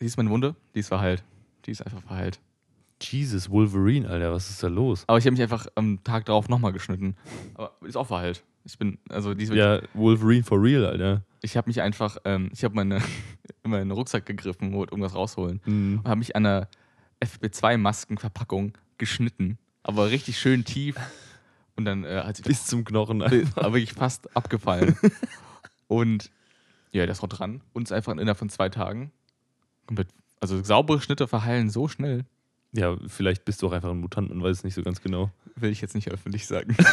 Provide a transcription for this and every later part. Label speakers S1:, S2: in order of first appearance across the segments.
S1: Siehst du meine Wunde? Die ist verheilt. Die ist einfach verheilt.
S2: Jesus, Wolverine, Alter, was ist da los?
S1: Aber ich habe mich einfach am Tag darauf nochmal geschnitten. Aber ist auch verheilt. Ich bin, also die ist
S2: Ja, Wolverine for real, Alter.
S1: Ich habe mich einfach, ähm, ich habe meine, in meinen Rucksack gegriffen, wollte irgendwas rausholen.
S2: Mhm.
S1: Und habe mich an einer FB2-Maskenverpackung geschnitten. Aber richtig schön tief. Und dann äh, hat sich
S2: Bis zum Knochen.
S1: aber wirklich fast abgefallen. Und ja, das war dran. Und ist einfach innerhalb von zwei Tagen komplett. Also saubere Schnitte verheilen so schnell.
S2: Ja, vielleicht bist du auch einfach ein Mutant und weiß es nicht so ganz genau.
S1: Will ich jetzt nicht öffentlich sagen.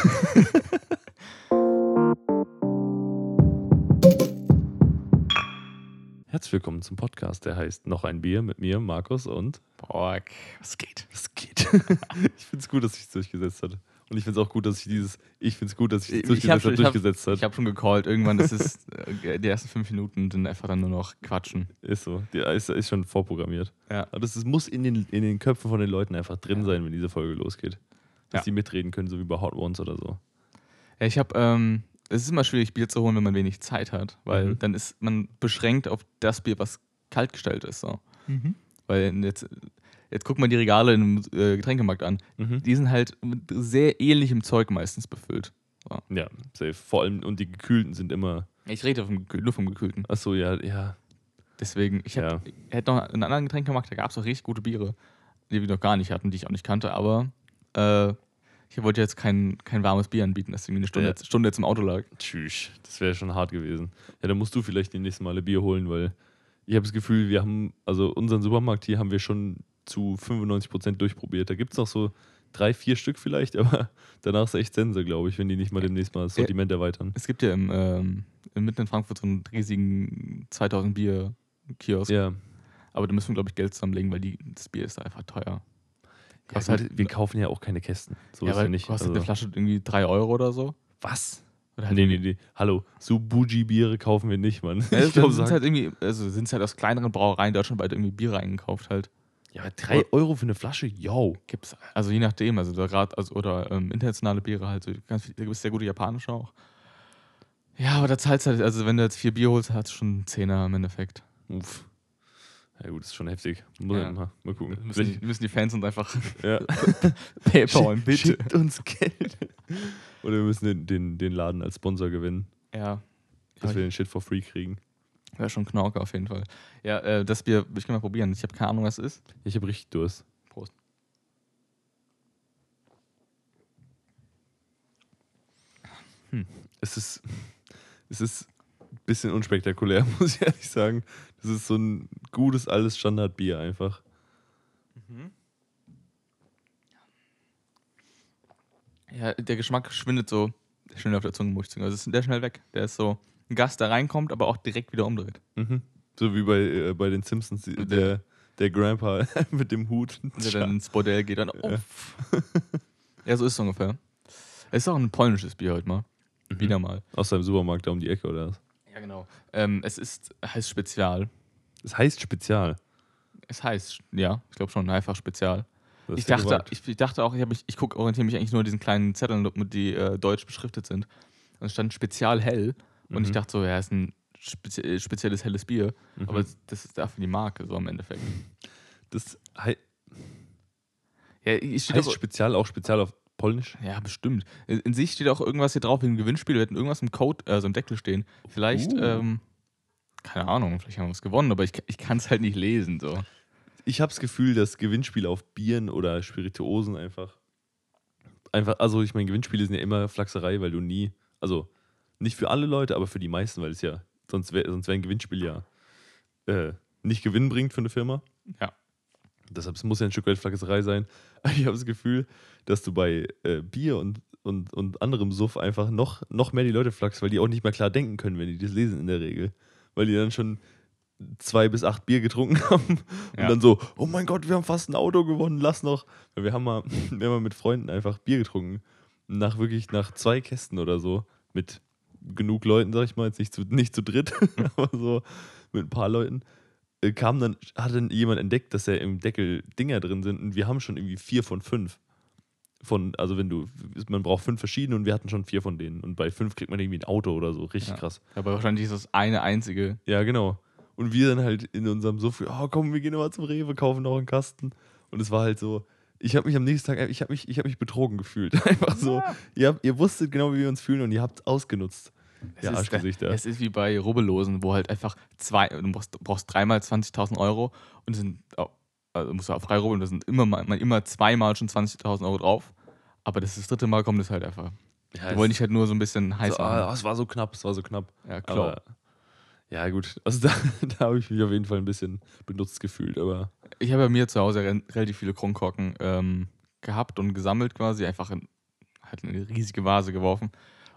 S2: Herzlich willkommen zum Podcast, der heißt Noch ein Bier mit mir, Markus und.
S1: Boah, was geht?
S2: Es geht. ich finde es gut, dass sich durchgesetzt hat. Und ich finde es auch gut, dass sich dieses Ich finde es gut, dass
S1: Ich
S2: durchgesetzt
S1: hab
S2: hat,
S1: schon- ich hab-
S2: durchgesetzt hat.
S1: Ich habe schon gecallt. Irgendwann ist es, äh, die ersten fünf Minuten sind einfach dann nur noch Quatschen.
S2: Ist so. Die ist, ist schon vorprogrammiert.
S1: Ja.
S2: Aber das ist, muss in den, in den Köpfen von den Leuten einfach drin sein, wenn diese Folge losgeht. Dass
S1: Ja.
S2: die mitreden können, so wie bei Hot Ones oder so.
S1: Ja, ich habe, ähm, es ist immer schwierig, Bier zu holen, wenn man wenig Zeit hat, weil
S2: Mhm.
S1: dann ist man beschränkt auf das Bier, was kalt gestellt ist. So. Weil jetzt, jetzt guck mal die Regale im äh, Getränkemarkt an.
S2: Mhm.
S1: Die sind halt mit sehr ähnlichem Zeug meistens befüllt.
S2: Ja, safe. Vor allem, und die gekühlten sind immer.
S1: Ich rede vom, nur vom Gekühlten.
S2: Achso, ja, ja.
S1: Deswegen, ich hätte hätte noch einen anderen Getränkemarkt, da gab es auch richtig gute Biere, die wir noch gar nicht hatten, die ich auch nicht kannte, aber äh, ich wollte jetzt kein, kein warmes Bier anbieten, das irgendwie eine Stunde,
S2: Ja.
S1: Stunde jetzt im Auto lag.
S2: Tschüss. Das wäre schon hart gewesen. Ja, dann musst du vielleicht die nächsten Male Bier holen, weil ich habe das Gefühl, wir haben, also unseren Supermarkt hier haben wir schon zu 95% durchprobiert. Da gibt es noch so drei, vier Stück vielleicht, aber danach ist echt Sense, glaube ich, wenn die nicht mal demnächst mal das. Sortiment erweitern.
S1: Es gibt ja im, ähm, mitten in Frankfurt so einen riesigen 2000 Bier Kiosk,
S2: Ja.
S1: aber da müssen wir, glaube ich, Geld zusammenlegen, weil die, das Bier ist einfach teuer.
S2: ja
S1: halt-
S2: wir kaufen ja auch keine Kästen. So
S1: ja,
S2: ist ja nicht.
S1: kostet
S2: Also,
S1: eine Flasche irgendwie 3 Euro oder so.
S2: was?
S1: Oder halt
S2: Nee, nee, nee. Hallo, so Bougie-Biere kaufen wir nicht, Mann.
S1: Ja,
S2: Ich glaub,
S1: sind halt irgendwie, also sind halt aus kleineren Brauereien deutschlandweit irgendwie Bier eingekauft halt.
S2: Ja, drei Euro für eine Flasche? Yo.
S1: Gibt's, also je nachdem, also da grad, also, oder ähm, internationale Biere halt, so ganz da gibt es sehr gute japanische auch. Ja, aber da zahlst du halt, also wenn du jetzt vier Bier holst, hast du schon einen Zehner im Endeffekt.
S2: Uff. Ja gut, das ist schon heftig. Muss
S1: Ja.
S2: ja. mal, mal gucken.
S1: Müssen die, müssen die Fans uns einfach
S2: ja.
S1: PayPal, bitte.
S2: Schickt uns Geld. Oder wir müssen den, den, den Laden als Sponsor gewinnen,
S1: Ja,
S2: dass wir den Shit for free kriegen.
S1: Wäre schon Knorke auf jeden Fall. Ja, äh, das Bier, ich kann mal probieren. Ich habe keine Ahnung, was es ist.
S2: Ich habe richtig Durst.
S1: Prost.
S2: Es ist, es ist ein bisschen unspektakulär, muss ich ehrlich sagen. Das ist so ein gutes, alles Standardbier einfach.
S1: Ja, der Geschmack schwindet so schnell auf der Zunge, muss ich sagen. Also ist der schnell weg. Der ist so ein Gast, der reinkommt, aber auch direkt wieder umdreht.
S2: Mhm. So wie bei, äh, bei den Simpsons, die- der, der Grandpa mit dem Hut.
S1: Der dann ins Bordell geht und
S2: Ja.
S1: uff. Ja, so ist es ungefähr. Es ist auch ein polnisches Bier heute mal.
S2: Mhm.
S1: Wieder mal.
S2: Aus seinem Supermarkt da um die Ecke, oder was?
S1: Ja, genau. Ähm, es ist, heißt Spezial.
S2: Es heißt Spezial.
S1: Es heißt, ja, ich glaube schon, einfach Spezial.
S2: Das
S1: Ich
S2: ja
S1: dachte,
S2: gewagt.
S1: ich, dachte auch, ich, mich- ich guck, orientiere mich eigentlich nur an diesen kleinen Zetteln, die äh, deutsch beschriftet sind. Und es stand Spezial hell. Und ich
S2: Mhm.
S1: dachte so, ja, ist ein spezi äh, spezielles helles Bier.
S2: Mhm.
S1: Aber das- ist dafür die Marke, so im Endeffekt.
S2: das hei
S1: Ja, ich
S2: heißt
S1: auch,
S2: Spezial auch Spezial auf Polnisch?
S1: ja, bestimmt. In sich steht auch irgendwas hier drauf wie ein Gewinnspiel. Wir hätten irgendwas im Code, also im Deckel stehen. Vielleicht,
S2: Uh.
S1: ähm, keine Ahnung, vielleicht haben wir was gewonnen, aber ich, ich kann es halt nicht lesen. So.
S2: Ich habe das Gefühl, dass Gewinnspiele auf Bieren oder Spirituosen einfach. Einfach, also ich meine, Gewinnspiele sind ja immer Flachserei, weil du nie, also nicht für alle Leute, aber für die meisten, weil es ja, sonst wäre sonst wär ein Gewinnspiel ja äh, nicht Gewinn bringt für eine Firma.
S1: Ja.
S2: Deshalb es muss ja ein Stück weit Flachserei sein. Ich habe das Gefühl, dass du bei äh, Bier und, und, und anderem Suff einfach noch, noch mehr die Leute flachst, weil die auch nicht mehr klar denken können, wenn die das lesen in der Regel. Weil die dann schon zwei bis acht Bier getrunken haben und
S1: Ja.
S2: dann so, oh mein Gott, wir haben fast ein Auto gewonnen, lass noch. Weil wir haben mal, wir haben mal mit Freunden einfach Bier getrunken. Nach wirklich, nach zwei Kästen oder so, mit genug Leuten, sag ich mal, jetzt nicht zu, nicht zu dritt, aber so mit ein paar Leuten, äh, kam dann, hat dann jemand entdeckt, dass da im Deckel Dinger drin sind und wir haben schon irgendwie vier von fünf. Von, also wenn du, man braucht fünf verschiedene und wir hatten schon vier von denen. Und bei fünf kriegt man irgendwie ein Auto oder so. Richtig
S1: Ja.
S2: krass.
S1: Aber wahrscheinlich ist das eine einzige.
S2: Ja, genau. Und wir dann halt in unserem Suff, oh komm, wir gehen mal zum Rewe, kaufen noch einen Kasten. Und es war halt so, ich habe mich am nächsten Tag, ich habe mich, hab mich betrogen gefühlt. Einfach so,
S1: Ja.
S2: ihr, habt, ihr wusstet genau, wie wir uns fühlen und ihr habt es ausgenutzt.
S1: Es
S2: Ja,
S1: ist,
S2: Arschgesichter.
S1: es ist wie bei Rubbellosen, wo halt einfach zwei, du brauchst, brauchst dreimal 20.000 Euro und sind, oh, also musst du auch frei rubbeln, da sind immer, mal, mal immer zweimal schon 20.000 Euro drauf. Aber das, das dritte Mal kommt es halt einfach.
S2: Ja,
S1: Die wollen dich halt nur so ein bisschen heiß
S2: so,
S1: machen.
S2: ah, es war so knapp, es war so knapp.
S1: ja, klar.
S2: Aber, ja, gut. Also da, da habe ich mich auf jeden Fall ein bisschen benutzt gefühlt, aber
S1: Ich habe bei mir zu Hause re relativ viele Kronkorken ähm, gehabt und gesammelt quasi, einfach in, halt in eine riesige Vase geworfen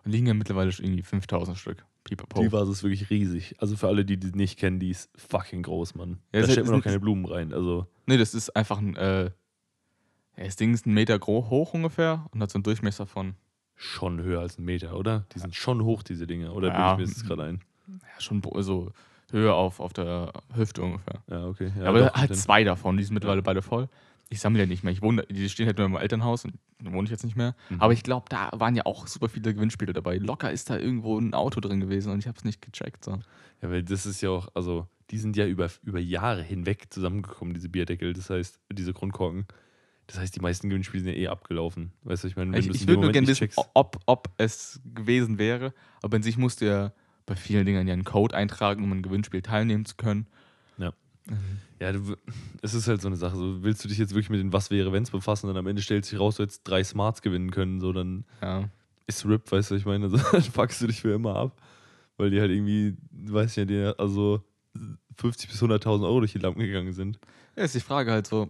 S1: liegen ja mittlerweile schon irgendwie 5000 Stück. Pipapo.
S2: die Vase ist wirklich riesig. Also für alle, die die nicht kennen, die ist fucking groß, Mann.
S1: Ja,
S2: da stellt man
S1: ist-
S2: noch keine Blumen rein. Also
S1: Nee, das ist einfach ein, äh, das Ding ist ein Meter hoch ungefähr und hat so einen Durchmesser von
S2: schon höher als ein Meter, oder? Die sind schon hoch, diese Dinge. Oder
S1: Ja.
S2: bilde ich mir gerade ein?
S1: ja, schon so Höhe auf, auf der Hüfte ungefähr.
S2: Ja, okay. Ja,
S1: aber
S2: doch,
S1: halt
S2: dann-
S1: zwei davon, die sind mittlerweile beide voll. Ich sammle ja nicht mehr. Ich wohne, die stehen halt nur im Elternhaus und da wohne ich jetzt nicht mehr.
S2: Mhm.
S1: Aber ich glaube, da waren ja auch super viele Gewinnspiele dabei. Locker ist da irgendwo ein Auto drin gewesen und ich habe es nicht gecheckt. So.
S2: Ja, weil das ist ja auch, also die sind ja über, über Jahre hinweg zusammengekommen, diese Bierdeckel, das heißt, diese Grundkorken. Das heißt, die meisten Gewinnspiele sind ja eh abgelaufen. Weißt du, ich meine,
S1: Ich, ich würde nur gerne wissen, ob, ob es gewesen wäre. Aber in sich musst du ja bei vielen Dingen ja einen Code eintragen, um ein Gewinnspiel teilnehmen zu können.
S2: Ja.
S1: Mhm.
S2: Ja, du, es ist halt so eine Sache. So, willst du dich jetzt wirklich mit den Was wäre, wenns befassen und am Ende stellt sich raus, du hättest drei Smarts gewinnen können, so dann
S1: Ja.
S2: ist RIP, weißt du, ich meine, also, dann fuckst du dich für immer ab. Weil die halt irgendwie, weiß ich ja, die, also 50 bis 100.000 Euro durch die Lampen gegangen sind.
S1: Ja, ist die Frage halt so.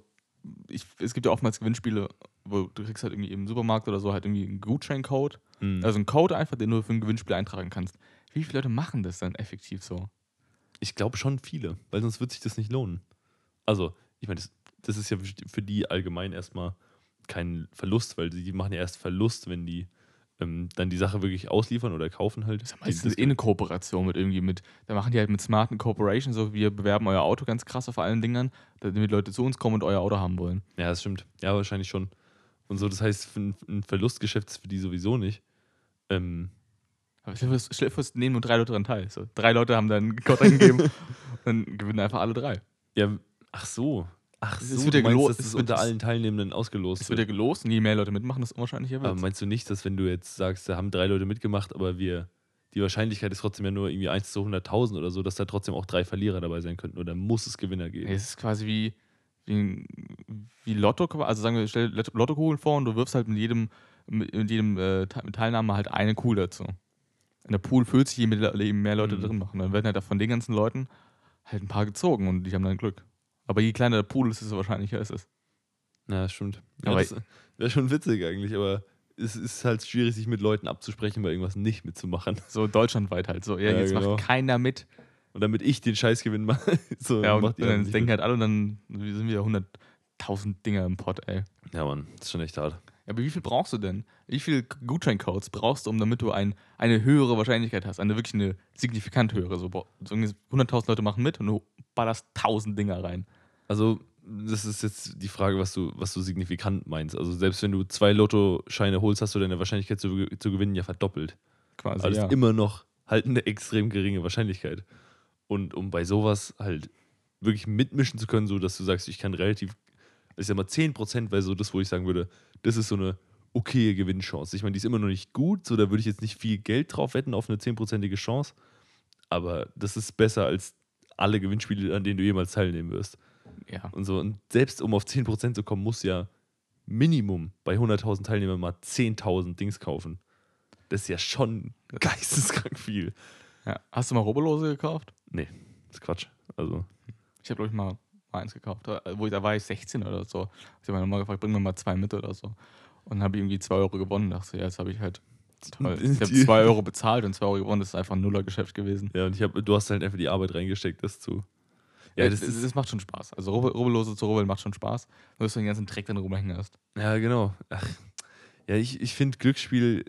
S1: Ich, es gibt ja oftmals Gewinnspiele, wo du kriegst halt irgendwie im Supermarkt oder so halt irgendwie einen Gutscheincode.
S2: Mhm.
S1: Also einen Code einfach, den du für ein Gewinnspiel eintragen kannst. Wie viele Leute machen das dann effektiv so?
S2: Ich glaube schon viele, weil sonst wird sich das nicht lohnen. Also, ich meine, das, das ist ja für die allgemein erstmal kein Verlust, weil die machen ja erst Verlust, wenn die ähm, dann die Sache wirklich ausliefern oder kaufen halt.
S1: Das ist ja meistens eh eine Kooperation mit irgendwie mit, da machen die halt mit smarten Corporations, so wir bewerben euer Auto ganz krass auf allen Dingern, damit Leute zu uns kommen und euer Auto haben wollen.
S2: Ja, das stimmt. Ja, wahrscheinlich schon. Und so, das heißt, für ein, Verlustgeschäft ist für die sowieso nicht. Ähm,
S1: stell dir vor, es nehmen nur drei Leute daran teil. So, drei Leute haben dann einen Code eingegeben und dann gewinnen einfach alle drei.
S2: ja, ach so. Ach
S1: Es
S2: so,
S1: wird
S2: du
S1: ja
S2: meinst,
S1: gelo-
S2: dass
S1: es
S2: das
S1: wird-
S2: unter allen Teilnehmenden ausgelost
S1: Es wird ja gelost und je mehr Leute mitmachen, desto unwahrscheinlicher
S2: Aber
S1: wird
S2: meinst du nicht, dass wenn du jetzt sagst, da haben drei Leute mitgemacht, aber wir, die Wahrscheinlichkeit ist trotzdem ja nur irgendwie 1 zu 100.000 oder so, dass da trotzdem auch drei Verlierer dabei sein könnten oder muss es Gewinner geben?
S1: Es ist quasi wie, wie, wie Lotto, also sagen wir, stell Lottokugeln vor und du wirfst halt mit jedem, mit jedem äh, Te- Teilnahme halt eine Kugel dazu. Und der Pool füllt sich, je mehr, je mehr Leute
S2: Mhm.
S1: drin machen. Dann werden halt von den ganzen Leuten halt ein paar gezogen und die haben dann Glück. Aber je kleiner der Pool ist, desto wahrscheinlicher ist es.
S2: Ja, das stimmt. Ja,
S1: Aber-
S2: das wäre schon witzig eigentlich, aber es ist halt schwierig, sich mit Leuten abzusprechen, bei irgendwas nicht mitzumachen.
S1: So deutschlandweit halt so. Ja,
S2: Ja,
S1: jetzt
S2: genau.
S1: macht keiner mit.
S2: Und damit ich den Scheißgewinn mache, so
S1: Ja, und, und dann
S2: nicht
S1: denken
S2: mit.
S1: halt alle und dann sind wieder 100.000 Dinger im Pot, ey.
S2: Ja, Mann, das ist schon echt hart.
S1: Ja, aber wie viel brauchst du denn? Wie viele Gutscheincodes brauchst du, um damit du ein, eine höhere Wahrscheinlichkeit hast? Eine wirklich eine signifikant höhere. So, so irgendwie 100.000 Leute machen mit und du ballerst 1000 Dinger rein.
S2: Also, das ist jetzt die Frage, was du, was du signifikant meinst. Also, selbst wenn du zwei Lottoscheine holst, hast du deine Wahrscheinlichkeit zu, zu gewinnen ja verdoppelt.
S1: Quasi,
S2: Aber das
S1: ja.
S2: ist immer noch halt eine extrem geringe Wahrscheinlichkeit. Und um bei sowas halt wirklich mitmischen zu können, so dass du sagst, ich kann relativ, ich sag mal 10% wäre so das, wo ich sagen würde, das ist so eine okaye Gewinnchance. Ich meine, die ist immer noch nicht gut, so da würde ich jetzt nicht viel Geld drauf wetten auf eine 10%ige Chance. Aber das ist besser als alle Gewinnspiele, an denen du jemals teilnehmen wirst.
S1: ja.
S2: Und so. Und selbst um auf 10% zu kommen, muss ja Minimum bei 100.000 Teilnehmern mal 10.000 Dings kaufen. Das ist ja schon geisteskrank viel.
S1: ja. Hast du mal Robelose gekauft?
S2: Nee, das ist Quatsch. Also,
S1: Ich habe, glaube ich, mal eins gekauft. Da- Wo ich, da war ich 16 oder so. Ich habe meine Mama gefragt, bring mir mal zwei mit oder so. Und dann habe ich irgendwie 2 Euro gewonnen. Dachte, ja, jetzt habe ich halt. Toll. Ich habe
S2: Die-
S1: 2 Euro bezahlt und 2 Euro gewonnen. Das ist einfach ein Nullergeschäft gewesen.
S2: ja, und ich hab, du hast halt einfach die Arbeit reingesteckt, das zu. Ja, das
S1: das, das macht schon Spaß. Also Rubbel- Rubbellose zu rubbeln macht schon Spaß. Nur dass du den ganzen Dreck dann rumhängen hast.
S2: ja, genau. Ach, ja, ich, ich finde, Glücksspiel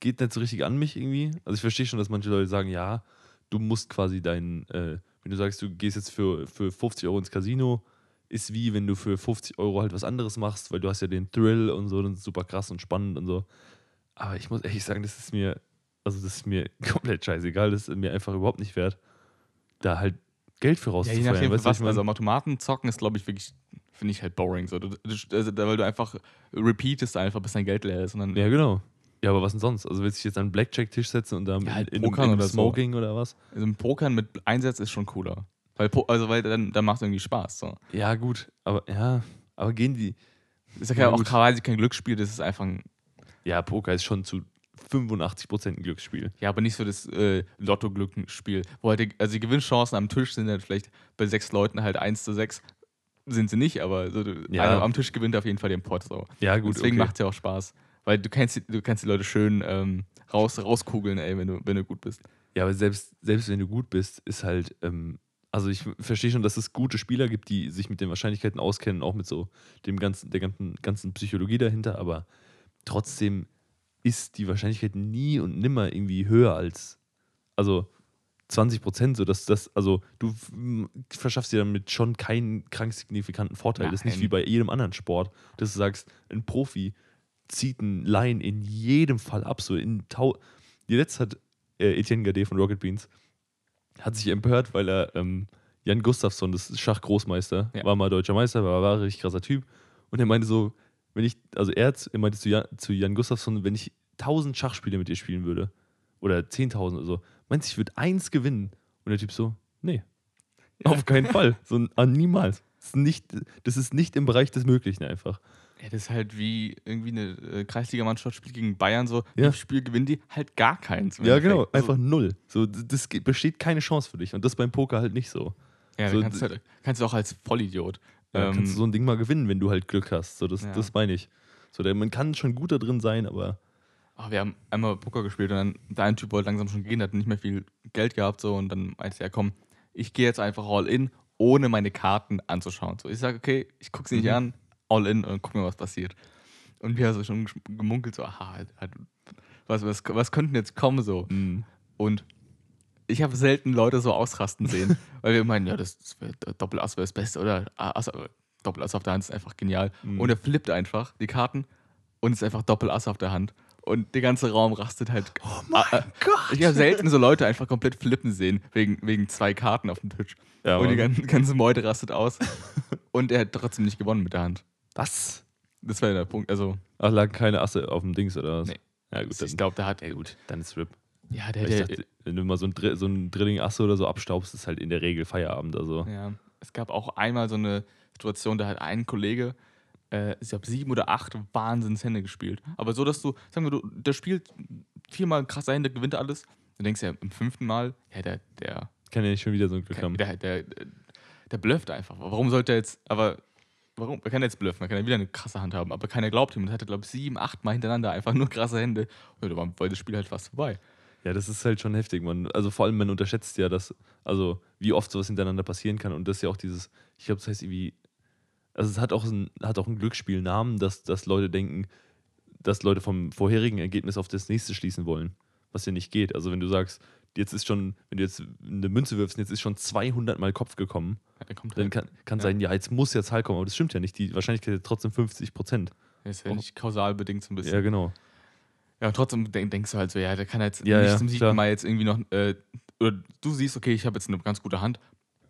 S2: geht nicht so richtig an mich irgendwie. Also, ich verstehe schon, dass manche Leute sagen, ja, du musst quasi deinen, äh, wenn du sagst, du gehst jetzt für, für 50 Euro ins Casino, ist wie wenn du für 50 Euro halt was anderes machst, weil du hast ja den Thrill und so, das ist super krass und spannend und so. Aber ich muss ehrlich sagen, das ist mir, also das ist mir komplett scheißegal, das ist mir einfach überhaupt nicht wert, da halt Geld für
S1: Ja, je
S2: rauszufeuern.
S1: nachdem,
S2: weißt
S1: was.
S2: ich mein?
S1: Also am Automaten zocken ist, glaube ich, wirklich, finde ich halt boring. So. Du, also, weil du einfach repeatest einfach, bis dein Geld leer ist. Und dann,
S2: ja, genau. Ja, aber was denn sonst? Also willst du dich jetzt an einen Blackjack-Tisch setzen und da
S1: Ja, halt
S2: in, in, in einem
S1: oder so.
S2: Smoking oder was?
S1: also ein Pokern mit Einsatz ist schon cooler. Weil, also, weil dann, dann macht es irgendwie Spaß. So.
S2: Ja, gut. Aber ja, aber gehen die.
S1: Ist ja,
S2: Ja,
S1: auch quasi kein Glücksspiel, das ist einfach ein,
S2: Ja, Poker ist schon zu 85% ein Glücksspiel.
S1: ja, aber nicht so das äh, Lotto-Glückenspiel, wo halt die, also die Gewinnchancen am Tisch sind halt vielleicht bei sechs Leuten halt 1 zu 6 sind sie nicht, aber so,
S2: Ja.
S1: einer am Tisch gewinnt auf jeden Fall den Pot. So.
S2: Ja, gut.
S1: Deswegen
S2: okay.
S1: macht es ja auch Spaß. Weil du kannst, die- du kannst die Leute schön ähm, raus, rauskugeln, ey, wenn du, wenn du gut bist.
S2: Ja, aber selbst, selbst wenn du gut bist, ist halt, ähm, also ich verstehe schon, dass es gute Spieler gibt, die sich mit den Wahrscheinlichkeiten auskennen, auch mit so dem ganzen, der ganzen, ganzen Psychologie dahinter, aber trotzdem ist die Wahrscheinlichkeit nie und nimmer irgendwie höher als, also 20 Prozent, so dass das, also du verschaffst dir damit schon keinen krank signifikanten Vorteil. Das ist nicht
S1: Nein.
S2: wie bei jedem anderen Sport, dass du sagst, ein Profi zieht einen Line in jedem Fall ab, so in tau Die letzte hat äh, Etienne Gade von Rocket Beans hat sich empört, weil er ähm, Jan Gustafsson, das ist Schachgroßmeister,
S1: Ja.
S2: war mal deutscher Meister, war, war ein richtig krasser Typ. Und er meinte so, wenn ich, also er, hat- er meinte zu Jan, zu Jan Gustafsson, wenn ich 1000 Schachspiele mit dir spielen würde, oder 10.000 oder so, meinst du, ich würde eins gewinnen? Und der Typ so, nee, auf keinen Fall, so niemals. Das ist, nicht, das ist nicht im Bereich des Möglichen einfach.
S1: Ja, das ist halt wie irgendwie eine äh, Kreisligamannschaft spielt gegen Bayern so.
S2: Ja.
S1: Im Spiel gewinnen die halt gar keins.
S2: Ja, genau, einfach
S1: Also,
S2: null. So, das besteht keine Chance für dich. Und das beim Poker halt nicht so.
S1: ja,
S2: so
S1: kannst, du halt, kannst du auch als Vollidiot.
S2: Ja,
S1: ähm,
S2: kannst du so ein Ding mal gewinnen, wenn du halt Glück hast. So, das,
S1: Ja.
S2: das meine ich. So, der, man kann schon gut da drin sein, aber
S1: ah, wir haben einmal Poker gespielt und dann der eine Typ wollte langsam schon gehen, hat nicht mehr viel Geld gehabt so und dann meinte er, komm, ich gehe jetzt einfach all in, ohne meine Karten anzuschauen. So, ich sage, okay, ich gucke sie nicht
S2: Mhm.
S1: an, all in und guck mal, was passiert. Und wir haben so schon gemunkelt, so, aha, halt, halt, was, was, was könnten jetzt kommen so? Und ich habe selten Leute so ausrasten sehen, weil wir meinen, ja, das, das wär, Doppelass wäre das Beste oder Ass, Doppelass auf der Hand ist einfach genial.
S2: Mhm.
S1: Und er flippt einfach die Karten und ist einfach Doppelass auf der Hand. Und der ganze Raum rastet halt. Oh mein
S2: Gott!
S1: Ich habe selten so Leute einfach komplett flippen sehen, wegen, wegen zwei Karten auf dem Tisch.
S2: Ja,
S1: und die ganze, ganze Meute rastet aus. und er hat trotzdem nicht gewonnen mit der Hand.
S2: Was?
S1: Das war ja der Punkt. Also,
S2: Ach, lagen keine Asse auf dem Dings oder was?
S1: Nee.
S2: Ja, gut,
S1: ich glaube, der hat.
S2: ja, gut, dann ist RIP.
S1: Ja, der, der,
S2: dachte, wenn du mal so ein, Dr so ein Drilling Asse oder so abstaubst, ist halt in der Regel Feierabend. Also.
S1: Ja, es gab auch einmal so eine Situation, da hat ein Kollege, äh, ich glaube, sieben oder acht Wahnsinnshände gespielt. Aber so, dass du, sagen wir, du, der spielt viermal krasse Hände, gewinnt alles. Du denkst ja im fünften Mal, ja, der, der,
S2: Kann ja nicht schon wieder so ein Glück haben.
S1: der, der, der, der blufft einfach. Warum sollte er jetzt, aber warum? Er kann jetzt bluffen, er kann ja wieder eine krasse Hand haben, aber keiner glaubt ihm. Und hatte, glaube ich, sieben, acht Mal hintereinander einfach nur krasse Hände. Und da war das Spiel halt fast vorbei.
S2: Ja, das ist halt schon heftig, man. Also vor allem, man unterschätzt ja, dass, also wie oft sowas hintereinander passieren kann. Und das ist ja auch dieses, ich glaube, das heißt irgendwie, also es hat auch, ein, hat auch einen Glücksspielnamen, dass, dass Leute denken, dass Leute vom vorherigen Ergebnis auf das nächste schließen wollen. Was ja nicht geht. Also wenn du sagst, jetzt ist schon, wenn du jetzt eine Münze wirfst, und jetzt ist schon 200 Mal Kopf gekommen,
S1: Ja,
S2: dann
S1: halt,
S2: kann, kann
S1: Ja.
S2: sein, ja, jetzt muss ja Zahl kommen. Aber das stimmt ja nicht. Die Wahrscheinlichkeit ist trotzdem 50 Prozent.
S1: ist ja nicht kausal bedingt so ein bisschen.
S2: Ja, genau.
S1: Ja, und trotzdem denk, denkst du halt so, ja, der kann jetzt
S2: Ja,
S1: nicht zum siebten. Mal jetzt irgendwie noch, äh, oder du siehst, okay, ich habe jetzt eine ganz gute Hand,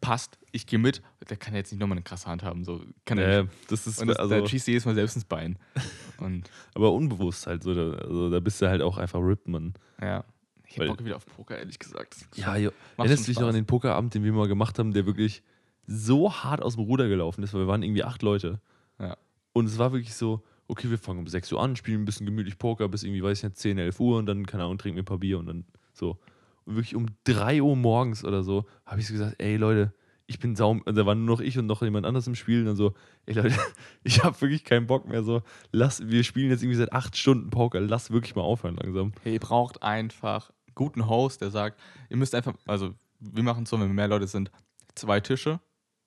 S1: passt, ich gehe mit, der kann jetzt nicht nochmal eine krasse Hand haben, so kann er
S2: Ja, das ist,
S1: Und das,
S2: also,
S1: da schießt du jedes Mal selbst ins Bein. Und
S2: aber unbewusst halt so. Da, also da bist du halt auch einfach RIP, man.
S1: ja, ich hab Bock wieder auf Poker, ehrlich gesagt.
S2: Ja, jo. Erinnerst du dich noch an den Pokerabend, den wir mal gemacht haben, der wirklich so hart aus dem Ruder gelaufen ist, weil wir waren irgendwie acht Leute.
S1: Ja.
S2: Und es war wirklich so, okay, wir fangen um 6 Uhr an, spielen ein bisschen gemütlich Poker bis irgendwie, weiß ich nicht, 10, 11 Uhr und dann, keine Ahnung, trinken wir ein paar Bier und dann so. Und wirklich um 3 Uhr morgens oder so habe ich so gesagt, ey Leute, ich bin saum, und da waren nur noch ich und noch jemand anderes im Spiel und dann so, ey Leute, ich habe wirklich keinen Bock mehr so, lass, wir spielen jetzt irgendwie seit acht Stunden Poker, lass wirklich mal aufhören langsam.
S1: Hey, ihr braucht einfach guten Host, der sagt, ihr müsst einfach, also wir machen es so, wenn mehr Leute sind, zwei Tische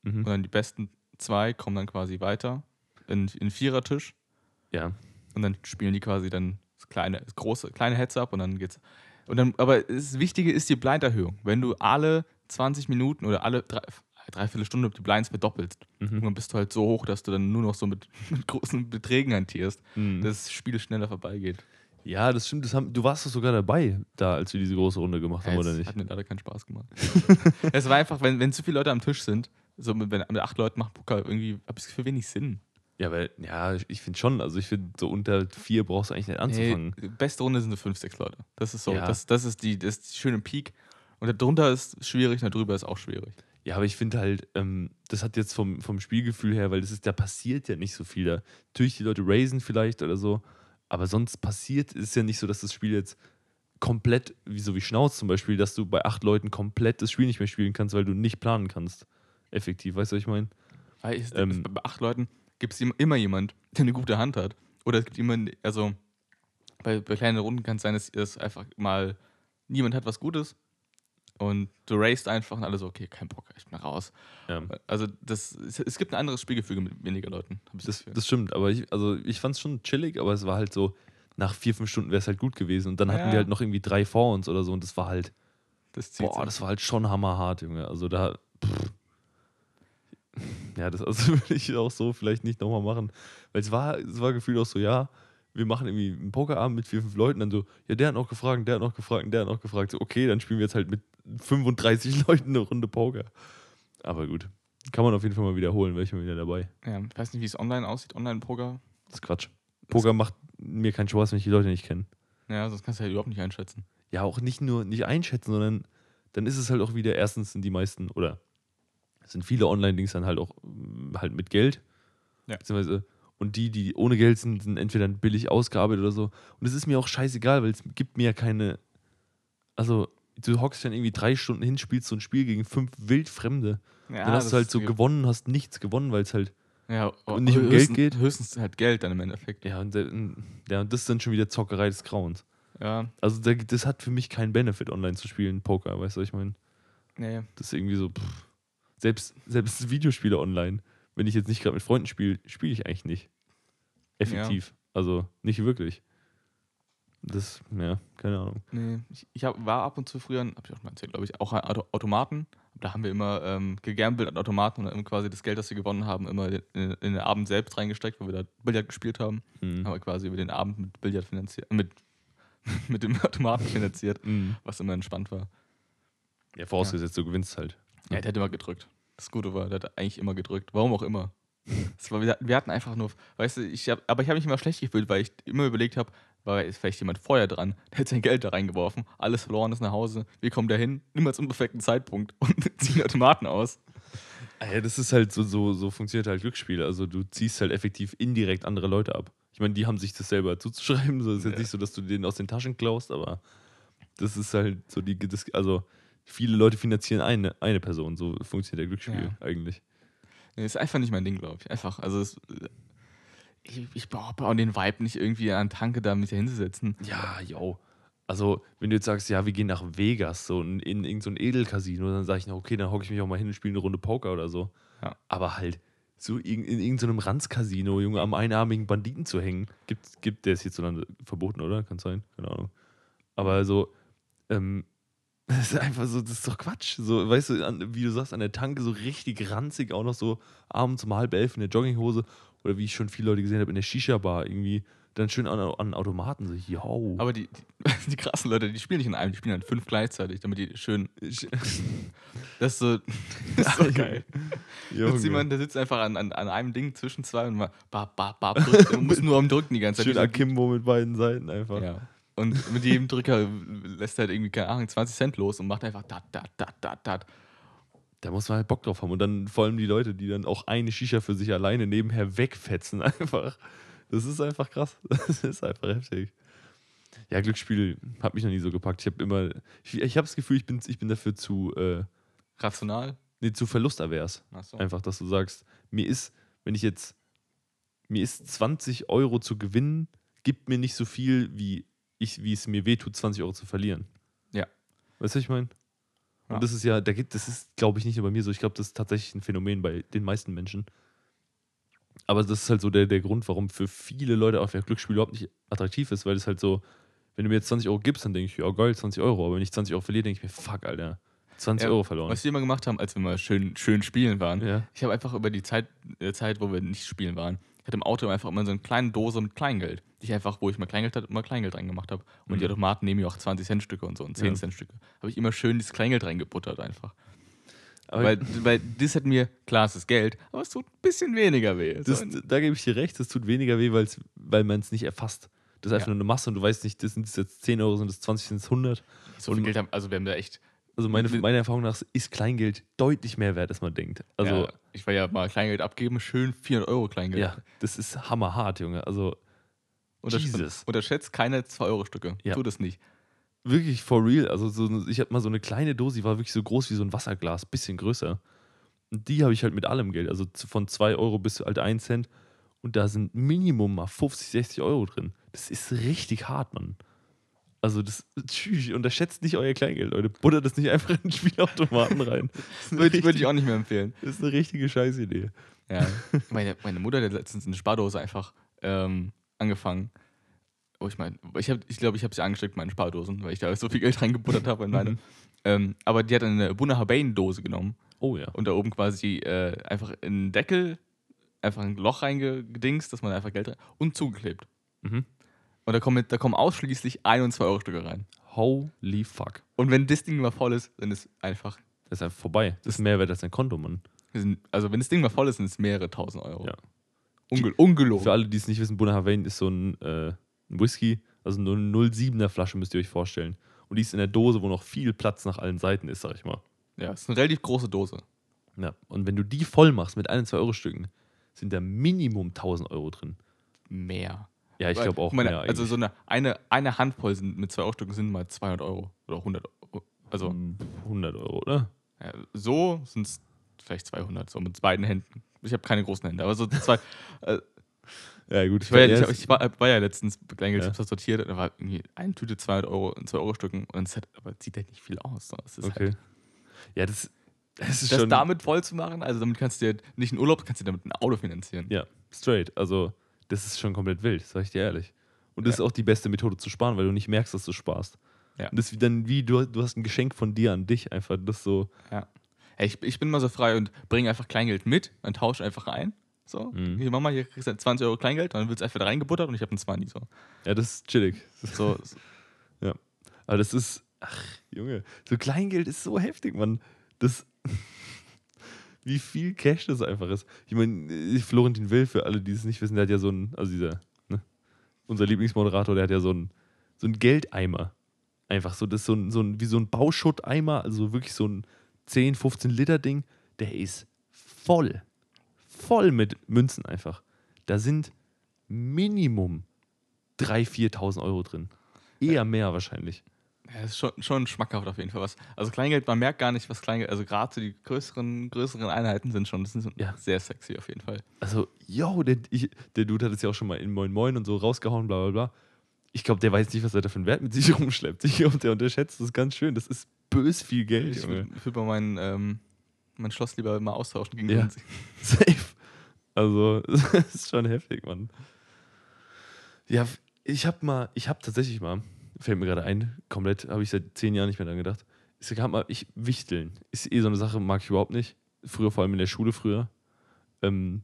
S2: Mhm.
S1: und dann die besten zwei kommen dann quasi weiter in, in Vierertisch
S2: Ja.
S1: und dann spielen die quasi dann das kleine, das große, kleine Heads-up und dann geht's. Und dann, aber das Wichtige ist die Blinderhöhung. Wenn du alle 20 Minuten oder alle drei, dreiviertel Stunde die Blinds verdoppelst,
S2: Mhm.
S1: dann bist du halt so hoch, dass du dann nur noch so mit, mit großen Beträgen hantierst,
S2: Mhm.
S1: dass das Spiel schneller vorbeigeht.
S2: Ja, das stimmt. Das haben, du warst doch sogar dabei, da, als wir diese große Runde gemacht haben,
S1: Ja,
S2: oder nicht?
S1: Hat mir leider keinen Spaß gemacht. es war einfach, wenn, wenn zu viele Leute am Tisch sind, so mit, wenn mit acht Leuten macht Poker irgendwie, habe ich Gefühl, wenig Sinn.
S2: Ja, weil, ja, ich finde schon. Also, ich finde, so unter vier brauchst du eigentlich nicht anzufangen.
S1: Hey, beste Runde sind so fünf, sechs Leute. Das ist so,
S2: Ja.
S1: das, das, ist die, das ist die schöne Peak. Und darunter ist schwierig, darüber ist auch schwierig.
S2: Ja, aber ich finde halt, ähm, das hat jetzt vom, vom Spielgefühl her, weil das ist, da passiert ja nicht so viel. Da, natürlich die Leute raisen vielleicht oder so, aber sonst passiert ist ja nicht so, dass das Spiel jetzt komplett, wie so wie Schnauz zum Beispiel, dass du bei acht Leuten komplett das Spiel nicht mehr spielen kannst, weil du nicht planen kannst. Effektiv, weißt du, was ich meine?
S1: Weil ich,
S2: Ähm.
S1: bei acht Leuten gibt es immer jemand, der eine gute Hand hat. Oder es gibt jemanden, also bei, bei kleinen Runden kann es sein, dass es einfach mal niemand hat was Gutes und du raced einfach und alle so, okay, kein Bock, ich bin raus.
S2: Ja.
S1: Also das, es, gibt ein anderes Spielgefüge mit weniger Leuten.
S2: Das, das stimmt, aber ich, also ich fand es schon chillig, aber es war halt so, nach vier, fünf Stunden wäre es halt gut gewesen. Und dann hatten
S1: Ja.
S2: wir halt noch irgendwie drei vor uns oder so und das war halt,
S1: das zieht
S2: boah,
S1: sich.
S2: das war halt schon hammerhart, Junge. Also da, pff. ja, das also würde ich auch so vielleicht nicht nochmal machen. Weil es war, es war gefühlt auch so, ja, wir machen irgendwie einen Pokerabend mit vier, fünf Leuten, dann so, ja, der hat noch gefragt, der hat noch gefragt, der hat noch gefragt. So, okay, dann spielen wir jetzt halt mit 35 Leuten eine Runde Poker. Aber gut, kann man auf jeden Fall mal wiederholen, mal wieder dabei.
S1: ja, ich weiß nicht, wie es online aussieht, Online-Poker.
S2: Das ist Quatsch. Poker macht mir keinen Spaß, wenn ich die Leute nicht kenne.
S1: Ja, sonst kannst du halt überhaupt nicht einschätzen.
S2: Ja, auch nicht nur nicht einschätzen, sondern dann ist es halt auch wieder, erstens sind die meisten, oder sind viele Online-Dings dann halt auch mm, halt mit Geld.
S1: Ja.
S2: Beziehungsweise, und die, die ohne Geld sind, sind entweder billig ausgearbeitet oder so. Und es ist mir auch scheißegal, weil es gibt mir ja keine. Also, du hockst dann irgendwie drei Stunden hin, spielst so ein Spiel gegen fünf Wildfremde.
S1: Ja,
S2: dann hast du halt so gewonnen, hast nichts gewonnen, weil es halt.
S1: Ja,
S2: und nicht um Geld geht.
S1: Höchstens halt Geld dann im Endeffekt.
S2: Ja, und, ja, und das ist dann schon wieder Zockerei des Grauens.
S1: Ja,
S2: Also, da- das hat für mich keinen Benefit, online zu spielen, Poker, weißt du, was ich meine?
S1: nee.
S2: Das ist irgendwie so, pff. selbst, selbst Videospiele online, wenn ich jetzt nicht gerade mit Freunden spiele, spiele ich eigentlich nicht. Effektiv. Also nicht wirklich. Das, ja, keine Ahnung.
S1: Nee, ich, ich hab, war ab und zu früher, habe ich auch mal erzählt, glaube ich, auch Auto Automaten. Da haben wir immer ähm, gegambelt an Automaten und dann quasi das Geld, das wir gewonnen haben, immer in, in den Abend selbst reingesteckt, weil wir da Billard gespielt haben.
S2: Mhm.
S1: Haben wir quasi über den Abend mit Billard finanziert, mit, mit dem Automaten finanziert,
S2: Mhm.
S1: was immer entspannt war.
S2: Ja, vorausgesetzt, du gewinnst halt.
S1: Ja, der hat immer gedrückt. Das Gute war, der hat eigentlich immer gedrückt. Warum auch immer. War, wir, hatten einfach nur, weißt du, ich hab, aber ich habe mich immer schlecht gefühlt, weil ich immer überlegt habe, war ist vielleicht jemand vorher dran, der hat sein Geld da reingeworfen, alles verloren ist nach Hause, wir kommen da hin, immer zum perfekten Zeitpunkt und ziehen Automaten aus.
S2: Ah Ja, das ist halt so, so, so funktioniert halt Glücksspiel. Also du ziehst halt effektiv indirekt andere Leute ab. Ich meine, die haben sich das selber zuzuschreiben. So ist jetzt
S1: Ja.
S2: nicht so, dass du denen aus den Taschen klaust, aber das ist halt so die, das, also viele Leute finanzieren eine, eine Person. So funktioniert der Glücksspiel eigentlich.
S1: Nee, ist einfach nicht mein Ding, glaube ich. Einfach, also es, ich, ich brauche auch den Vibe nicht irgendwie an Tanke da mit hinzusetzen.
S2: Ja, yo. Also, wenn du jetzt sagst, ja, wir gehen nach Vegas, so in, in irgendein so ein Edelcasino, dann sage ich, na, okay, dann hocke ich mich auch mal hin und spiele eine Runde Poker oder so.
S1: Ja.
S2: Aber halt, so in, in irgendeinem Ranzcasino, Junge, am einarmigen Banditen zu hängen, gibt, gibt der ist hierzulande verboten, oder? Kann sein, keine Ahnung. Aber so, ähm, das ist einfach so, das ist doch Quatsch. So, weißt du, an, wie du sagst, an der Tanke so richtig ranzig, auch noch so abends um halb elf in der Jogginghose oder wie ich schon viele Leute gesehen habe, in der Shisha-Bar irgendwie, dann schön an, an Automaten, so, yo.
S1: Aber die, die, die krassen Leute, die spielen nicht in einem, die spielen halt fünf gleichzeitig, damit die schön. Das ist so, das ist so geil. Da ist jemand, der sitzt einfach an, an, an einem Ding zwischen zwei und mal bap, bap, bap, drückt, und muss nur am Drücken die ganze Zeit.
S2: Schön Akimbo mit beiden Seiten einfach.
S1: Ja. Und mit jedem Drücker lässt er halt irgendwie, keine Ahnung, 20 Cent los und macht einfach dat, dat, dat, dat, dat.
S2: Da muss man halt Bock drauf haben. Und dann vor allem die Leute, die dann auch eine Shisha für sich alleine nebenher wegfetzen, einfach. Das ist einfach krass. Das ist einfach heftig. Ja, Glücksspiel hat mich noch nie so gepackt. Ich habe immer, ich, ich habe das Gefühl, ich bin, ich bin dafür zu, äh,
S1: Rational.
S2: nee, zu verlustavers.
S1: Achso.
S2: Einfach, dass du sagst, mir ist, wenn ich jetzt, mir ist 20 Euro zu gewinnen, gibt mir nicht so viel, wie, ich, wie es mir wehtut, 20 Euro zu verlieren.
S1: Ja.
S2: Weißt du, was ich meine? Und
S1: Ja.
S2: das ist ja, da gibt, das ist, glaube ich, nicht nur bei mir so. Ich glaube, das ist tatsächlich ein Phänomen bei den meisten Menschen. Aber das ist halt so der, der Grund, warum für viele Leute auch der Glücksspiel überhaupt nicht attraktiv ist, weil es halt so, wenn du mir jetzt 20 Euro gibst, dann denke ich, ja geil, 20 Euro. Aber wenn ich 20 Euro verliere, denke ich mir, fuck, Alter. 20
S1: Ja,
S2: Euro verloren.
S1: Was wir immer gemacht haben, als wir mal schön, schön spielen waren,
S2: Ja.
S1: ich habe einfach über die Zeit, äh, Zeit, wo wir nicht spielen waren, ich hatte im Auto einfach immer so eine kleine Dose mit Kleingeld. Die ich einfach, wo ich mal Kleingeld hatte, immer Kleingeld reingemacht habe. Und die
S2: Mhm.
S1: Automaten nehmen ja auch 20 Cent Stücke und so und 10
S2: Ja.
S1: Cent Stücke. Habe ich immer schön dieses Kleingeld reingebuttert einfach.
S2: Aber
S1: weil, weil das hat mir, klar, es ist Geld, aber es tut ein bisschen weniger weh.
S2: das, da gebe ich dir recht, das tut weniger weh, weil man es nicht erfasst. Das ist einfach
S1: Ja.
S2: nur eine Masse und du weißt nicht, das sind jetzt 10 Euro, sind das 20, sind es 100.
S1: so viel Geld haben, also wir haben da echt.
S2: Also meine, meiner Erfahrung nach ist Kleingeld deutlich mehr wert, als man denkt. Also
S1: ja, ich war ja mal Kleingeld abgeben, schön 400 Euro Kleingeld.
S2: ja, das ist hammerhart, Junge. Also
S1: Untersch
S2: Jesus.
S1: Unterschätzt keine 2-Euro-Stücke.
S2: Ja.
S1: Tu das nicht.
S2: wirklich for real. Also so, ich hatte mal so eine kleine Dose, die war wirklich so groß wie so ein Wasserglas, bisschen größer. Und die habe ich halt mit allem Geld, also von 2 Euro bis halt 1 Cent. Und da sind Minimum mal 50, 60 Euro drin. Das ist richtig hart, Mann. Also das, tschüss, unterschätzt nicht euer Kleingeld, Leute. Buttert das nicht einfach in den Spielautomaten rein. Ist eine,
S1: Würde ich,
S2: richtig-
S1: auch nicht mehr empfehlen.
S2: das ist eine richtige Scheißidee.
S1: Ja. meine, meine Mutter hat letztens eine Spardose einfach ähm, angefangen. Oh, ich meine, ich glaube, ich, glaub, ich habe sie angesteckt, meine Spardosen, weil ich da so viel Geld reingebuttert habe in meine.
S2: Mhm.
S1: ähm, aber die hat eine Bunna Habain-Dose genommen
S2: Oh ja.
S1: und da oben quasi äh, einfach in den Deckel einfach ein Loch reingedingst, dass man einfach Geld rein und zugeklebt.
S2: Mhm.
S1: Und da kommen, da kommen ausschließlich 1 und 2 Euro Stücke rein.
S2: Holy fuck.
S1: Und wenn das Ding mal voll ist, dann ist einfach.
S2: Das ist einfach vorbei. Das ist mehr wert als dein Konto, Mann.
S1: Also wenn das Ding mal voll ist, sind es mehrere tausend Euro.
S2: Ja.
S1: Unge ungelogen.
S2: Für alle, die es nicht wissen, Bunna Havain ist so ein, äh, ein Whisky, also eine 0,7er Flasche müsst ihr euch vorstellen. Und die ist in der Dose, wo noch viel Platz nach allen Seiten ist, sag ich mal.
S1: Ja, ist eine relativ große Dose.
S2: Ja. Und wenn du die voll machst mit 1, 2 Euro Stücken, sind da Minimum 1000 Euro drin.
S1: Mehr.
S2: Ja, ich glaube auch mehr
S1: Also so eine, eine, eine Handvoll sind mit zwei Euro-Stücken sind mal 200 Euro oder 100 Euro. Also
S2: Hm, 100 Euro, oder?
S1: ja, so sind es vielleicht 200, so mit beiden Händen. Ich habe keine großen Hände, aber so zwei. äh,
S2: Ja, gut.
S1: ich war ja, ich, ich war, war ja letztens Kleingeld,
S2: Ja.
S1: ich habe das sortiert, da war irgendwie eine Tüte 200 Euro in 2 Euro Stücken und es hat, aber sieht halt nicht viel aus.
S2: Okay.
S1: halt,
S2: Ja, das, das ist
S1: das
S2: schon.
S1: damit voll zu machen, also damit kannst du dir nicht einen Urlaub, kannst du dir damit ein Auto finanzieren.
S2: Ja, straight. Also, das ist schon komplett wild, sag ich dir ehrlich. Und das
S1: Ja.
S2: ist auch die beste Methode zu sparen, weil du nicht merkst, dass du sparst.
S1: Ja.
S2: Und das ist wie dann wie, du, du hast ein Geschenk von dir an dich, einfach das so.
S1: Ja. Hey, ich, ich bin mal so frei und bringe einfach Kleingeld mit, dann tausche einfach ein. So,
S2: Mhm.
S1: hier Mama, hier kriegst du 20 Euro Kleingeld, dann wird es einfach da reingebuttert und ich habe einen 20 so.
S2: Ja, das ist chillig.
S1: so so-
S2: Aber das ist, ach, Junge, so Kleingeld ist so heftig, Mann. Das, wie viel Cash das einfach ist. Ich meine, äh, Florentin Will, für alle, die es nicht wissen, der hat ja so ein, also dieser, ne, unser Lieblingsmoderator, der hat ja so ein, so ein Geldeimer. Einfach so, das ist so ein, so ein, wie so ein Bauschutteimer, also wirklich so ein 10, 15 Liter Ding, der ist voll. Voll mit Münzen einfach. Da sind Minimum 3.000, 4.000 Euro drin. Eher mehr wahrscheinlich.
S1: Ja, das ist schon, schon schmackhaft auf jeden Fall was. Also Kleingeld, man merkt gar nicht, was Kleingeld, also gerade so die größeren, größeren Einheiten sind schon, das ist
S2: Ja.
S1: sehr sexy auf jeden Fall.
S2: Also, yo, der, ich, der Dude hat es ja auch schon mal in Moin Moin und so rausgehauen, bla bla bla. Ich glaube, der weiß nicht, was er da für einen Wert mit sich rumschleppt. Ich glaube, der unterschätzt das ganz schön. Das ist bös viel Geld,
S1: Ich würde würd mal mein, ähm, mein Schloss lieber mal austauschen gegen
S2: Ja. Safe. Also, das ist schon heftig, Mann. Ja, ich habe mal, ich habe tatsächlich mal, fällt mir gerade ein, komplett, habe ich seit zehn Jahren nicht mehr dran gedacht. Es gab mal, ich, Wichteln ist eh so eine Sache, mag ich überhaupt nicht. Früher, vor allem in der Schule früher. Ähm,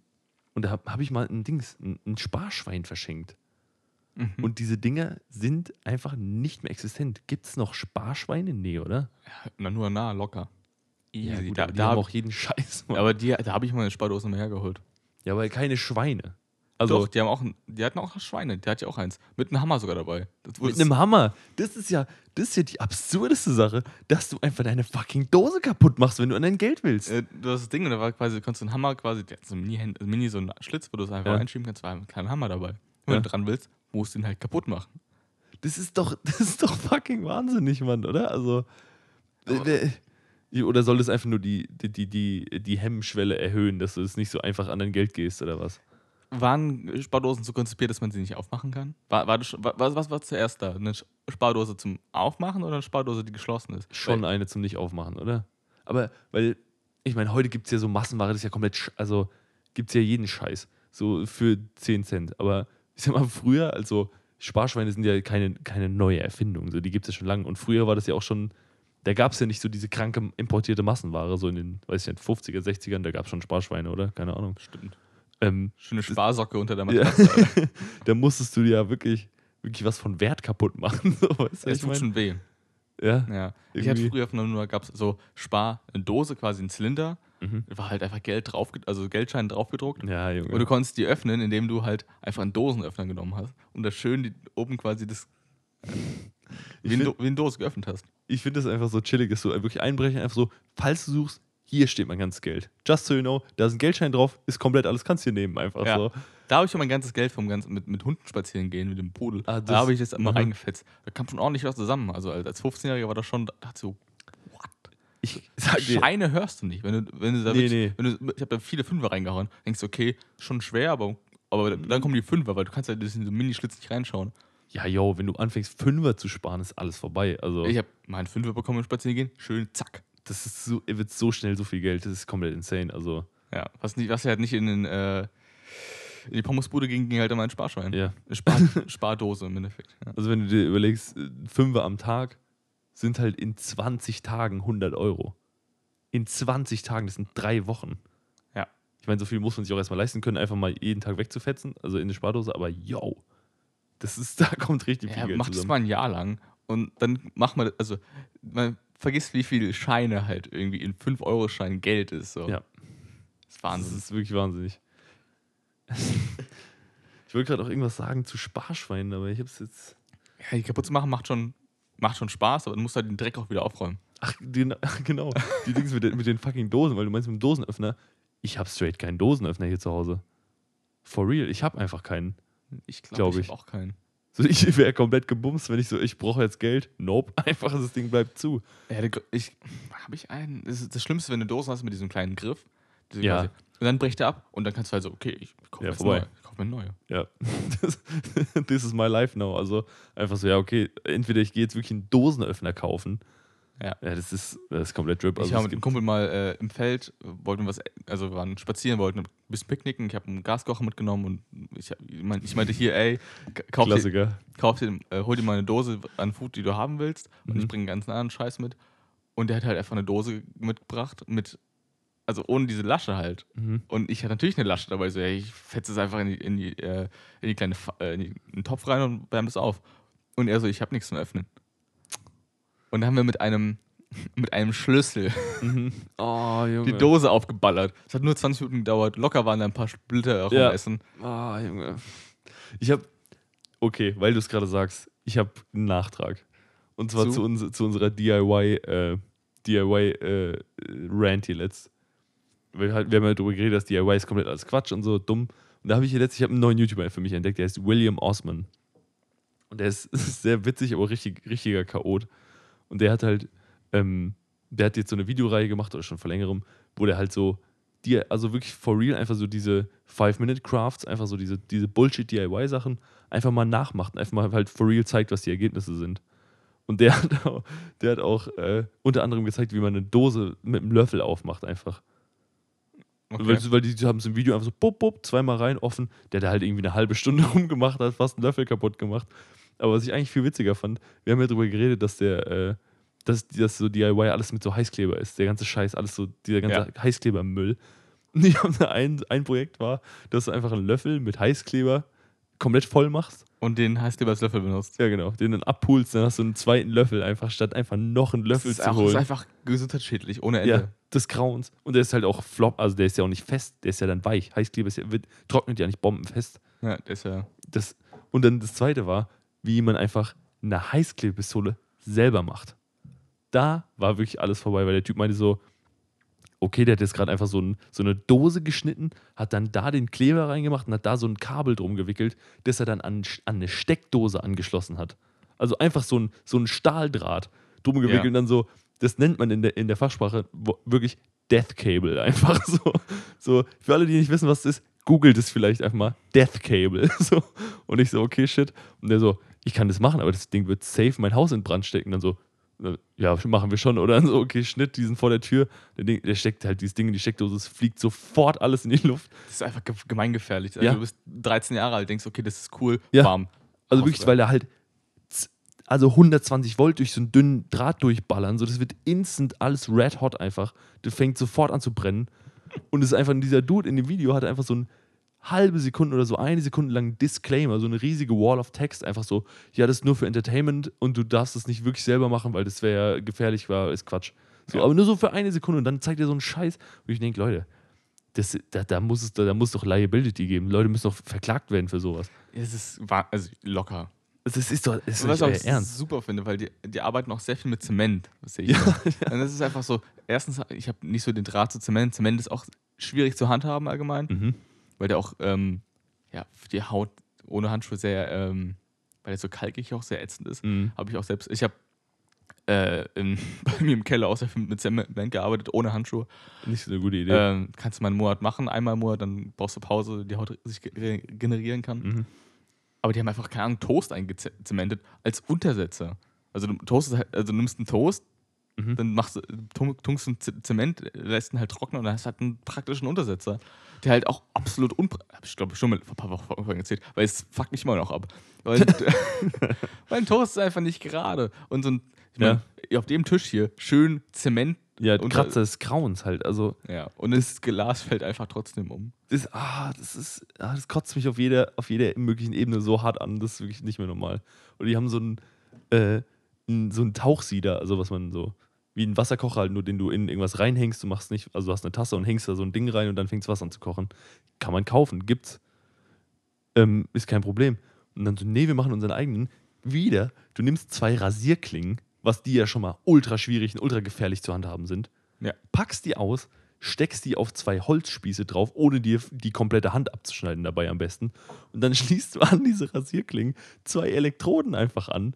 S2: und da habe hab ich mal ein Dings, ein, ein Sparschwein verschenkt.
S1: Mhm.
S2: Und diese Dinger sind einfach nicht mehr existent. Gibt es noch Sparschweine? Nee, oder?
S1: Na, nur nah, locker. Easy. da,
S2: aber die
S1: da
S2: haben
S1: hab,
S2: auch jeden Scheiß. Mann.
S1: aber die, da habe ich mal eine Spardose mehr hergeholt.
S2: ja, aber keine Schweine. Also
S1: Doch, die haben auch, ein- die hatten auch Schweine, der hat ja auch eins. Mit einem Hammer sogar dabei. Das
S2: mit einem Hammer. Das ist ja, das ist ja die absurdeste Sache, dass du einfach deine fucking Dose kaputt machst, wenn du an dein Geld willst.
S1: Äh, du hast das Ding, da war quasi, du konntest einen Hammer quasi, der hat so ein Mini, also Mini so einen Schlitz, wo du es einfach
S2: Ja.
S1: einschieben kannst, war ein kleiner Hammer dabei. Wenn
S2: Ja.
S1: du dran willst, musst du ihn halt kaputt machen.
S2: Das ist doch, das ist doch fucking wahnsinnig, Mann, oder? Also. Wer- oder soll das einfach nur die, die, die, die, die Hemmschwelle erhöhen, dass du es nicht so einfach an dein Geld gehst oder was?
S1: Waren Spardosen so konzipiert, dass man sie nicht aufmachen kann? War, war war, was, was war zuerst da? Eine Spardose zum Aufmachen oder eine Spardose, die geschlossen ist?
S2: Schon
S1: Weil,
S2: eine zum Nicht-Aufmachen, oder? Aber, weil, ich meine, heute gibt es ja so Massenware, das ist ja komplett, sch- also gibt es ja jeden Scheiß, so für 10 Cent. Aber ich sag mal, früher, also Sparschweine sind ja keine, keine neue Erfindung, so, die gibt es ja schon lange. Und früher war das ja auch schon da gab es ja nicht so diese kranke importierte Massenware, so in den, weiß ich nicht, 50er, 60ern, da gab es schon Sparschweine, oder? Keine Ahnung.
S1: Stimmt.
S2: Ähm,
S1: Schöne Sparsocke unter der
S2: ja,
S1: Matratze.
S2: da musstest du ja wirklich, wirklich was von Wert kaputt machen. So, weißt
S1: Das tut schon weh.
S2: Ja.
S1: Ja. Ich hatte früher von nur gab es so Spar, eine Dose, quasi ein Zylinder.
S2: Mhm.
S1: Da war halt einfach Geld drauf, also Geldschein draufgedruckt.
S2: Ja, Junge.
S1: Und du konntest die öffnen, indem du halt einfach einen Dosenöffner genommen hast und da schön die, oben quasi das wie, ein
S2: find-
S1: Do, wie eine Dose geöffnet hast.
S2: ich finde das einfach so chillig, ist so wirklich einbrechen, einfach so, falls du suchst, hier steht mein ganzes Geld. Just so you know, da ist ein Geldschein drauf, ist komplett alles, kannst du hier nehmen, einfach
S1: Ja.
S2: so.
S1: Da habe ich schon mein ganzes Geld vom ganzen mit, mit Hunden spazieren gehen, mit dem Pudel.
S2: Ah,
S1: da habe ich das immer
S2: mhm.
S1: reingefetzt. Da kam schon ordentlich was zusammen. Also als als 15-Jähriger war das schon, da dachte ich so, what?
S2: Ich sag dir,
S1: Scheine hörst du nicht. Wenn du, wenn du da
S2: Nee,
S1: wirklich, Wenn du, ich habe da viele Fünfer reingehauen, denkst du, okay, schon schwer, aber, aber dann kommen die Fünfer, weil du kannst ja in diesen so Minischlitz nicht reinschauen.
S2: ja, yo, wenn du anfängst, Fünfer zu sparen, ist alles vorbei. Also,
S1: Ich habe meinen Fünfer bekommen im Spazierengehen, schön zack.
S2: Das ist so, wird so schnell so viel Geld, das ist komplett insane. Also,
S1: Ja, was, nicht, was ja halt nicht in, den, äh, in die Pommesbude ging, ging halt immer ein Sparschwein.
S2: ja.
S1: Spar, Spardose im Endeffekt. Ja.
S2: Also, wenn du dir überlegst, äh, Fünfer am Tag sind halt in 20 Tagen 100 Euro. In 20 Tagen, das sind drei Wochen.
S1: Ja.
S2: Ich meine, so viel muss man sich auch erstmal leisten können, einfach mal jeden Tag wegzufetzen, also in eine Spardose, aber yo, das ist, da kommt richtig viel
S1: Ja,
S2: Geld
S1: mach das
S2: zusammen.
S1: mal ein Jahr lang und dann mach mal, also man vergisst, wie viel Scheine halt irgendwie in 5-Euro-Schein Geld ist. So.
S2: Ja.
S1: Das ist
S2: Das
S1: Wahnsinn.
S2: ist wirklich wahnsinnig. ich wollte gerade auch irgendwas sagen zu Sparschweinen, aber ich habe es jetzt.
S1: Ja, die kaputt zu machen macht schon, macht schon Spaß, aber du musst halt den Dreck auch wieder aufräumen.
S2: Ach, den, genau. Die Dings mit, den- mit den fucking Dosen, weil du meinst mit dem Dosenöffner. Ich habe straight keinen Dosenöffner hier zu Hause. For real, ich habe einfach keinen.
S1: Ich
S2: Glaub
S1: glaube,
S2: ich.
S1: ich habe auch keinen.
S2: So, ich wäre komplett gebumst, wenn ich so, ich brauche jetzt Geld. Nope, einfach das Ding bleibt zu.
S1: Ja, ich, habe ich einen? Das ist das Schlimmste, wenn du Dosen hast mit diesem kleinen Griff. diese
S2: Ja.
S1: quasi- Und dann bricht er ab und dann kannst du halt so, okay, ich kaufe
S2: Ja,
S1: jetzt
S2: vorbei.
S1: neue. Ich kaufe mir eine neue.
S2: Ja, this is my life now. Also einfach so, ja, okay, entweder ich gehe jetzt wirklich einen Dosenöffner kaufen.
S1: Ja.
S2: Ja, das ist, das ist komplett Drip. Also
S1: ich war
S2: es
S1: mit dem
S2: gibt-
S1: Kumpel mal äh, im Feld, wollten was, also wir waren spazieren, wollten ein bisschen picknicken. Ich habe einen Gaskocher mitgenommen und ich, mein, ich meinte hier, ey, kauf dir, kauf dir, äh, hol dir mal eine Dose an Food, die du haben willst und
S2: Mhm.
S1: ich bringe einen ganzen anderen Scheiß mit. Und der hat halt einfach eine Dose mitgebracht mit, also ohne diese Lasche halt.
S2: Mhm.
S1: Und ich hatte natürlich eine Lasche dabei, so, ey, ich fetze es einfach in die, in die, äh, in die kleine, äh, in, die, in den Topf rein und wärme das auf. Und er so, ich habe nichts zum Öffnen. Und dann haben wir mit einem, mit einem Schlüssel
S2: Mhm. Oh, Junge.
S1: die Dose aufgeballert. Es hat nur 20 Minuten gedauert. Locker waren da ein paar Splitter auch
S2: Ja.
S1: am Essen.
S2: Ah, Junge. Ich habe, okay, weil du es gerade sagst, ich habe einen Nachtrag. Und zwar
S1: Zu?
S2: zu, uns, zu unserer DIY, äh, DIY äh, Rant hier letzt. Weil halt, wir haben ja darüber geredet, dass DIY ist komplett alles Quatsch und so dumm. Und da habe ich hier letztens, ich habe einen neuen YouTuber für mich entdeckt, der heißt William Osman. Und der ist, ist sehr witzig, aber richtig, richtiger Chaot. Und der hat halt, ähm, der hat jetzt so eine Videoreihe gemacht, oder schon vor längerem, wo der halt so, die, also wirklich for real, einfach so diese Five-Minute-Crafts, einfach so diese, diese Bullshit-DIY-Sachen einfach mal nachmacht und einfach mal halt for real zeigt, was die Ergebnisse sind. Und der hat auch, der hat auch äh, unter anderem gezeigt, wie man eine Dose mit einem Löffel aufmacht, einfach.
S1: Okay.
S2: Weil, weil die haben es im Video einfach so, bup, bup, zweimal rein, offen. Der da halt irgendwie eine halbe Stunde rumgemacht hat, fast einen Löffel kaputt gemacht. Aber was ich eigentlich viel witziger fand, wir haben ja darüber geredet, dass der, äh, dass, dass so DIY alles mit so Heißkleber ist. Der ganze Scheiß, alles so, dieser ganze Heißklebermüll. Und ich habe da ein, ein Projekt war, dass du einfach einen Löffel mit Heißkleber komplett voll machst.
S1: Und den du als Löffel benutzt.
S2: Ja, genau. Den dann abpulst, dann hast du einen zweiten Löffel einfach, statt einfach noch einen Löffel
S1: das ist,
S2: zu
S1: auch,
S2: holen.
S1: ist einfach gesundheitsschädlich, ohne Ende.
S2: Ja, des Grauens. Und der ist halt auch flop, also der ist ja auch nicht fest, der ist ja dann weich. Heißkleber ist ja, wird, trocknet ja nicht bombenfest.
S1: Ja, der ist ja.
S2: Das, und dann das zweite war, wie man einfach eine Heißklebepistole selber macht. Da war wirklich alles vorbei, weil der Typ meinte so, okay, der hat jetzt gerade einfach so, ein, so eine Dose geschnitten, hat dann da den Kleber reingemacht und hat da so ein Kabel drum gewickelt, das er dann an, an eine Steckdose angeschlossen hat. Also einfach so ein, so ein Stahldraht drum gewickelt
S1: Ja.
S2: und dann so, das nennt man in der, in der Fachsprache wirklich Death Cable einfach so. So, für alle, die nicht wissen, was das ist, googelt es vielleicht einfach mal Death Cable. So. Und ich so, okay, shit. Und der so, ich kann das machen, aber das Ding wird safe mein Haus in Brand stecken. Dann so, äh, ja, machen wir schon. Oder dann so, okay, Schnitt, die sind vor der Tür. Der, Ding, der steckt halt dieses Ding in die Steckdose, es fliegt sofort alles in die Luft.
S1: Das ist einfach ge- gemeingefährlich. Also
S2: Ja.
S1: Du bist 13 Jahre alt, denkst, okay, das ist cool,
S2: Ja.
S1: bam.
S2: Also wirklich, weil er halt also 120 Volt durch so einen dünnen Draht durchballern. So, das wird instant alles red hot einfach. Das fängt sofort an zu brennen. Und es ist einfach, dieser Dude in dem Video hat einfach so ein halbe Sekunde oder so eine Sekunde lang Disclaimer, so eine riesige Wall of Text, einfach so, ja, das ist nur für Entertainment und du darfst es nicht wirklich selber machen, weil das wäre ja gefährlich, war, ist Quatsch. So,
S1: Ja.
S2: aber nur so für eine Sekunde und dann zeigt er so einen Scheiß, wo ich denke, Leute, das, da, da, muss es, da, da muss doch Liability geben. Leute müssen doch verklagt werden für sowas.
S1: Es ist also locker.
S2: Das ist, doch das ist
S1: Was ich
S2: Ernst.
S1: super finde, weil die, die arbeiten auch sehr viel mit Zement. Das sehe ich. immer. Und das ist einfach so, erstens, ich habe nicht so den Draht zu Zement. Zement ist auch schwierig zu handhaben allgemein,
S2: Mhm.
S1: Weil der auch ähm, ja, für die Haut ohne Handschuhe sehr, ähm, weil der so kalkig auch sehr ätzend ist.
S2: Mhm.
S1: Habe ich auch selbst, ich habe äh, in, bei mir im Keller auch sehr viel mit Zement gearbeitet, ohne Handschuhe.
S2: Nicht so eine gute Idee.
S1: Ähm, kannst du mal einen Monat machen, einmal im Monat, dann brauchst du Pause, die Haut sich ge- generieren kann.
S2: Mhm.
S1: Aber die haben einfach, keine Ahnung, Toast eingezementet als Untersetzer. Also du, halt, also du nimmst einen Toast,
S2: Mhm.
S1: dann machst du, tunkst Z- Zement, lässt ihn halt trocknen und dann hast du halt einen praktischen Untersetzer. Der halt auch absolut unpra hab ich glaube schon mal vor ein paar Wochen vorhin erzählt, weil es fuckt mich immer noch ab. Weil, weil ein Toast ist einfach nicht gerade. Und so ein, ich mein, auf dem Tisch hier, schön Zement.
S2: Ja,
S1: unter-
S2: Kratzer des Grauens halt. Also,
S1: Ja, und das Glas fällt einfach trotzdem um.
S2: das, ah, das ist, ah, das kotzt mich auf jeder, auf jeder möglichen Ebene so hart an, das ist wirklich nicht mehr normal. Und die haben so einen, äh, so einen Tauchsieder, also was man so, wie ein Wasserkocher halt, nur den du in irgendwas reinhängst, du machst nicht, also du hast eine Tasse und hängst da so ein Ding rein und dann fängst Wasser an zu kochen. Kann man kaufen, gibt's. Ähm, ist kein Problem. Und dann so, nee, wir machen unseren eigenen. Wieder, du nimmst zwei Rasierklingen, was die ja schon mal ultra schwierig und ultra gefährlich zu handhaben sind
S1: Ja.
S2: packst die aus, steckst die auf zwei Holzspieße drauf, ohne dir die komplette Hand abzuschneiden dabei am besten. Und dann schließt du an diese Rasierklingen zwei Elektroden einfach an,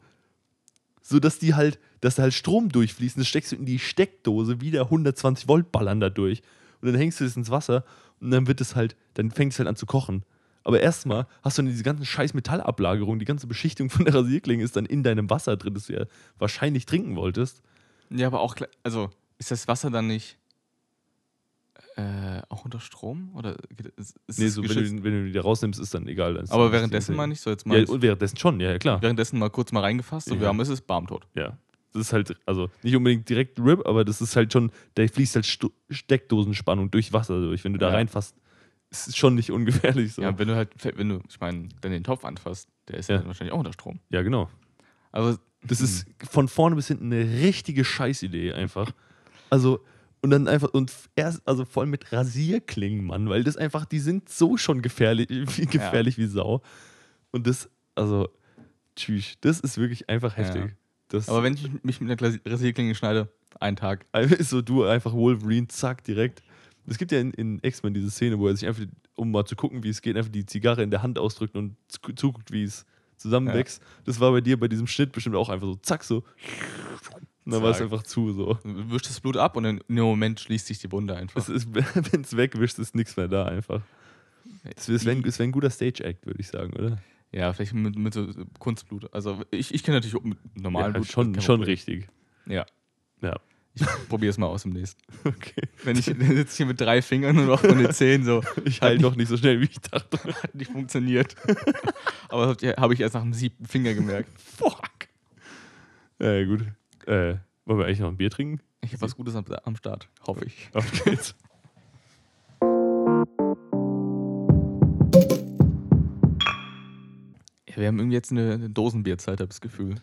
S2: sodass die halt, dass da halt Strom durchfließt. Das steckst du in die Steckdose, wieder 120 Volt ballern da durch. Und dann hängst du das ins Wasser und dann wird es halt, dann fängt es halt an zu kochen. Aber erstmal hast du dann diese ganzen scheiß Metallablagerungen, die ganze Beschichtung von der Rasierklinge ist dann in deinem Wasser drin, das du ja wahrscheinlich trinken wolltest.
S1: Ja, aber auch, also ist das Wasser dann nicht äh, auch unter Strom? Oder ist, ist
S2: Nee,
S1: es
S2: so, wenn, du, wenn du die da rausnimmst, ist dann egal. dann ist
S1: aber währenddessen meine ich so jetzt mal,
S2: Ja, und währenddessen schon, ja, ja, klar.
S1: währenddessen mal kurz mal reingefasst, so
S2: Ja.
S1: wie warm ist es, Barmtot.
S2: Ja. Das ist halt, also nicht unbedingt direkt RIP, aber das ist halt schon, da fließt halt Stu Steckdosenspannung durch Wasser durch. Wenn du da
S1: Ja.
S2: reinfasst, ist es schon nicht ungefährlich so.
S1: Ja,
S2: Ja,
S1: wenn du halt, wenn du, ich meine, dann den Topf anfasst, der ist
S2: Ja.
S1: ja. wahrscheinlich auch unter Strom.
S2: genau.
S1: Also,
S2: Das ist von vorne bis hinten eine richtige Scheißidee einfach. Also, und dann einfach, und erst, also vor allem mit Rasierklingen, Mann, weil das einfach, die sind so schon gefährlich, wie gefährlich wie Sau. Und das, also, tschüss, das ist wirklich einfach heftig.
S1: Ja.
S2: Das,
S1: aber wenn ich mich mit einer Rasierklinge schneide, einen Tag.
S2: Einfach ist so du einfach Wolverine, zack, direkt. Es gibt ja in, in X-Men diese Szene, wo er sich einfach, um mal zu gucken, wie es geht, einfach die Zigarre in der Hand ausdrückt und zu- zuguckt, wie es zusammenwächst. Das war bei dir bei diesem Schnitt bestimmt auch einfach so, zack, so. Und dann war es einfach zu, so.
S1: Du wischst das Blut ab und in dem Moment schließt sich die Wunde einfach.
S2: Wenn es wegwischt, ist nichts mehr da einfach. Es wäre ein, wär ein guter Stage-Act, würde ich sagen, oder?
S1: Ja, vielleicht mit, mit so Kunstblut. Also ich, ich kenne natürlich auch mit normalem
S2: ja,
S1: Blut.
S2: schon, schon richtig.
S1: Ja.
S2: Ja.
S1: Ich probiere es mal aus im nächsten.
S2: Okay.
S1: Wenn ich sitze hier mit drei Fingern und noch von den Zehen so,
S2: Ich heile noch nicht so schnell, wie ich dachte.
S1: hat nicht funktioniert. Aber habe ich erst nach dem siebten Finger gemerkt.
S2: Fuck. Ja, gut. Äh, wollen wir eigentlich noch ein Bier trinken?
S1: Ich habe was Gutes am, am Start, hoffe ich.
S2: Auf geht's.
S1: Ja, wir haben irgendwie jetzt eine, eine Dosenbierzeit, habe ich das Gefühl.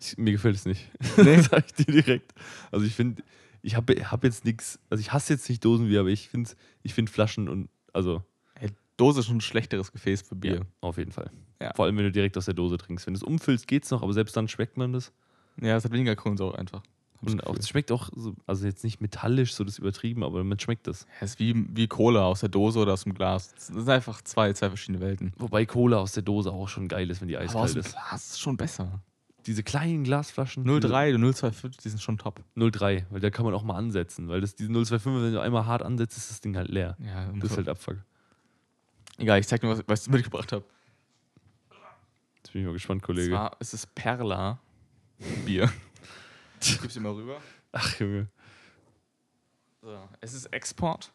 S2: Ich, mir gefällt es nicht.
S1: Nee?
S2: Sag ich dir direkt. Also ich finde, ich habe hab jetzt nichts, also ich hasse jetzt nicht Dosenbier, aber ich finde ich find Flaschen und, also
S1: Hey, Dose ist schon ein schlechteres Gefäß für Bier.
S2: auf jeden Fall.
S1: Ja.
S2: Vor allem, wenn du direkt aus der Dose trinkst. Wenn du es umfüllst, geht's noch, aber selbst dann schmeckt man das.
S1: Ja, es hat weniger Kohlensäure einfach.
S2: Und
S1: das
S2: auch, es schmeckt auch, so, also jetzt nicht metallisch, so das übertrieben, aber man schmeckt das.
S1: Es ist wie, wie Cola aus der Dose oder aus dem Glas. Das sind einfach zwei, zwei verschiedene Welten.
S2: Wobei Cola aus der Dose auch schon geil ist, wenn die
S1: Aber aus
S2: eiskalt
S1: dem
S2: ist.
S1: Glas ist schon besser.
S2: Diese kleinen Glasflaschen.
S1: 03 und 025, die sind schon top.
S2: 03, weil da kann man auch mal ansetzen, weil das diese 025, wenn du einmal hart ansetzt, ist das Ding halt leer.
S1: Ja,
S2: Das ist halt Abfuck.
S1: Egal, ich zeig dir, was, was ich mitgebracht habe.
S2: Jetzt bin ich mal gespannt, Kollege.
S1: zwar ist es Perla Bier. Ich gib's dir mal rüber.
S2: Ach, Junge.
S1: So, es ist Export.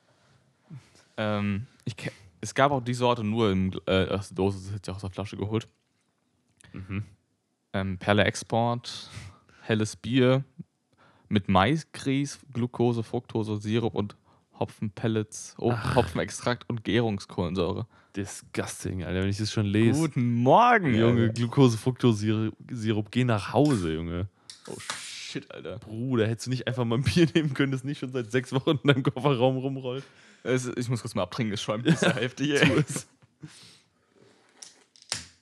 S1: Ähm, ich es gab auch die Sorte nur Gl- äh, aus der Dose, das ist jetzt ja aus der Flasche geholt.
S2: Mhm.
S1: Ähm, Perle Export, helles Bier mit Maisgrieß, Glucose, Fructose, Sirup und Hopfenpellets, oh, Hopfenextrakt und Gärungskohlensäure.
S2: Disgusting, Alter, wenn ich das schon lese.
S1: Guten Morgen,
S2: Junge,
S1: Alter.
S2: Glucose, Fructose, Sirup, geh nach Hause, Junge.
S1: Oh shit, Alter.
S2: Bruder, hättest du nicht einfach mal ein Bier nehmen können, das nicht schon seit sechs Wochen in deinem Kofferraum rumrollt?
S1: Es, ich muss kurz mal abtrinken, das schäumt hier.
S2: Tu es.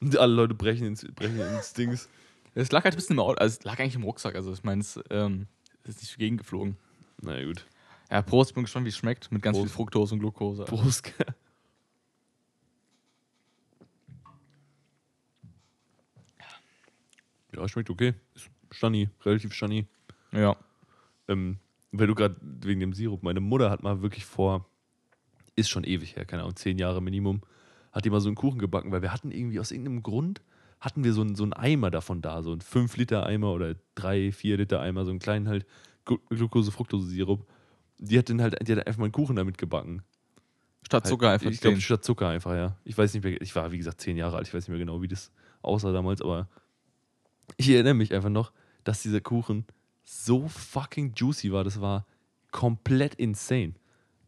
S2: Und alle Leute brechen ins, brechen ins Dings.
S1: Es lag halt ein bisschen im Auto, also es lag eigentlich im Rucksack, also ich meine, es ähm, es ist nicht gegengeflogen.
S2: Na gut.
S1: Ja, Prost, bin gespannt, wie es schmeckt, mit ganz
S2: Prost.
S1: viel Fructose und Glucose.
S2: Prost. Ja, schmeckt okay. Ist Stani, relativ Stani.
S1: Ja.
S2: Ähm, weil du gerade wegen dem Sirup, meine Mutter hat mal wirklich vor, ist schon ewig her, keine Ahnung, zehn Jahre Minimum, hat die mal so einen Kuchen gebacken, weil wir hatten irgendwie aus irgendeinem Grund, hatten wir so einen, so einen Eimer davon da, so einen 5-Liter-Eimer oder 3, 4-Liter-Eimer, so einen kleinen halt Glu- Glucose-Fructose-Sirup. Die hat dann halt, die hat einfach mal einen Kuchen damit gebacken.
S1: Statt Zucker
S2: Halt,
S1: einfach
S2: Ich glaube, statt Zucker einfach, ja. Ich weiß nicht mehr, ich war wie gesagt zehn Jahre alt, ich weiß nicht mehr genau, wie das aussah damals, aber ich erinnere mich einfach noch, dass dieser Kuchen so fucking juicy war. Das war komplett insane.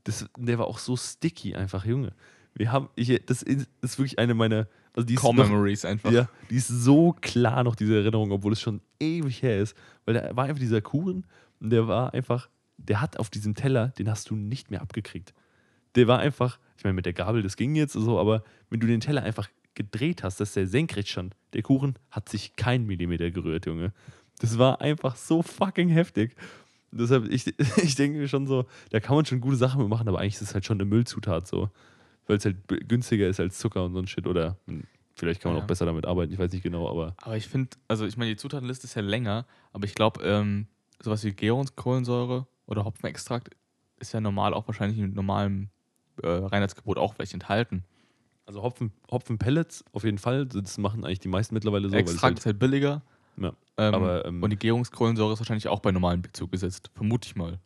S2: Das, der war auch so sticky einfach, Junge. Wir haben, ich, das ist, das ist wirklich eine meiner, also die
S1: Core Memories einfach.
S2: ja, die ist so klar noch, diese Erinnerung, obwohl es schon ewig her ist. Weil da war einfach dieser Kuchen und der war einfach, der hat auf diesem Teller, den hast du nicht mehr abgekriegt. Der war einfach, ich meine, mit der Gabel, das ging jetzt so, aber wenn du den Teller einfach gedreht hast, dass der senkrecht stand, der Kuchen hat sich kein Millimeter gerührt, Junge. Das war einfach so fucking heftig. Und deshalb, ich, ich denke mir schon so, da kann man schon gute Sachen mit machen, aber eigentlich ist es halt schon eine Müllzutat so. Weil es halt günstiger ist als Zucker und so ein Shit. Oder hm, vielleicht kann man
S1: Ja.
S2: auch besser damit arbeiten, ich weiß nicht genau, aber
S1: Aber ich finde, also ich meine, die Zutatenliste ist ja länger, aber ich glaube, ähm, sowas wie Gärungskohlensäure oder Hopfenextrakt ist ja normal auch wahrscheinlich im normalen äh, Reinheitsgebot auch vielleicht enthalten.
S2: Also Hopfen, Hopfenpellets auf jeden Fall. Das machen eigentlich die meisten mittlerweile so.
S1: Extrakt ist halt billiger.
S2: Ja,
S1: Ähm,
S2: aber, ähm,
S1: und die Gärungskohlensäure ist wahrscheinlich auch bei normalem Bier zugesetzt. Vermute ich mal.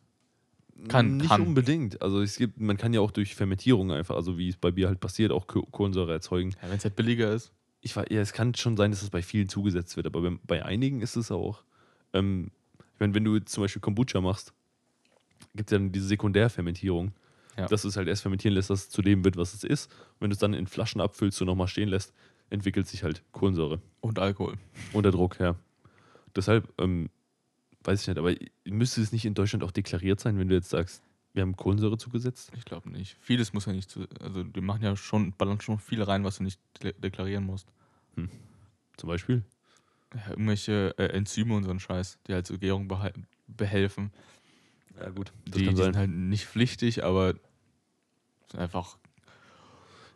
S1: kann-
S2: nicht
S1: kann.
S2: unbedingt. Also es gibt, man kann ja auch durch Fermentierung einfach, also wie es bei Bier halt passiert, auch Ko- Kohlensäure erzeugen.
S1: Ja, Wenn es halt billiger ist.
S2: Ich war, ja, es kann schon sein, dass es bei vielen zugesetzt wird, aber bei, bei einigen ist es auch. Ähm, ich meine, wenn du zum Beispiel Kombucha machst, gibt es ja dann diese Sekundärfermentierung.
S1: Ja.
S2: Dass du es halt erst fermentieren lässt, dass es zu dem wird, was es ist. Und wenn du es dann in Flaschen abfüllst und nochmal stehen lässt, entwickelt sich halt Kohlensäure.
S1: Und Alkohol.
S2: Unter Druck, ja. Deshalb, ähm, weiß ich nicht, aber müsste es nicht in Deutschland auch deklariert sein, wenn du jetzt sagst, wir haben Kohlensäure zugesetzt?
S1: Ich glaube nicht. Vieles muss ja nicht zu. Also, die machen ja schon, ballern schon viel rein, was du nicht de deklarieren musst.
S2: Zum Beispiel?
S1: Ja, irgendwelche äh, Enzyme und so ein Scheiß, die halt zur Gärung behelfen.
S2: Ja, gut. Das
S1: Die, die
S2: kann sein.
S1: sind halt nicht pflichtig, aber sind einfach.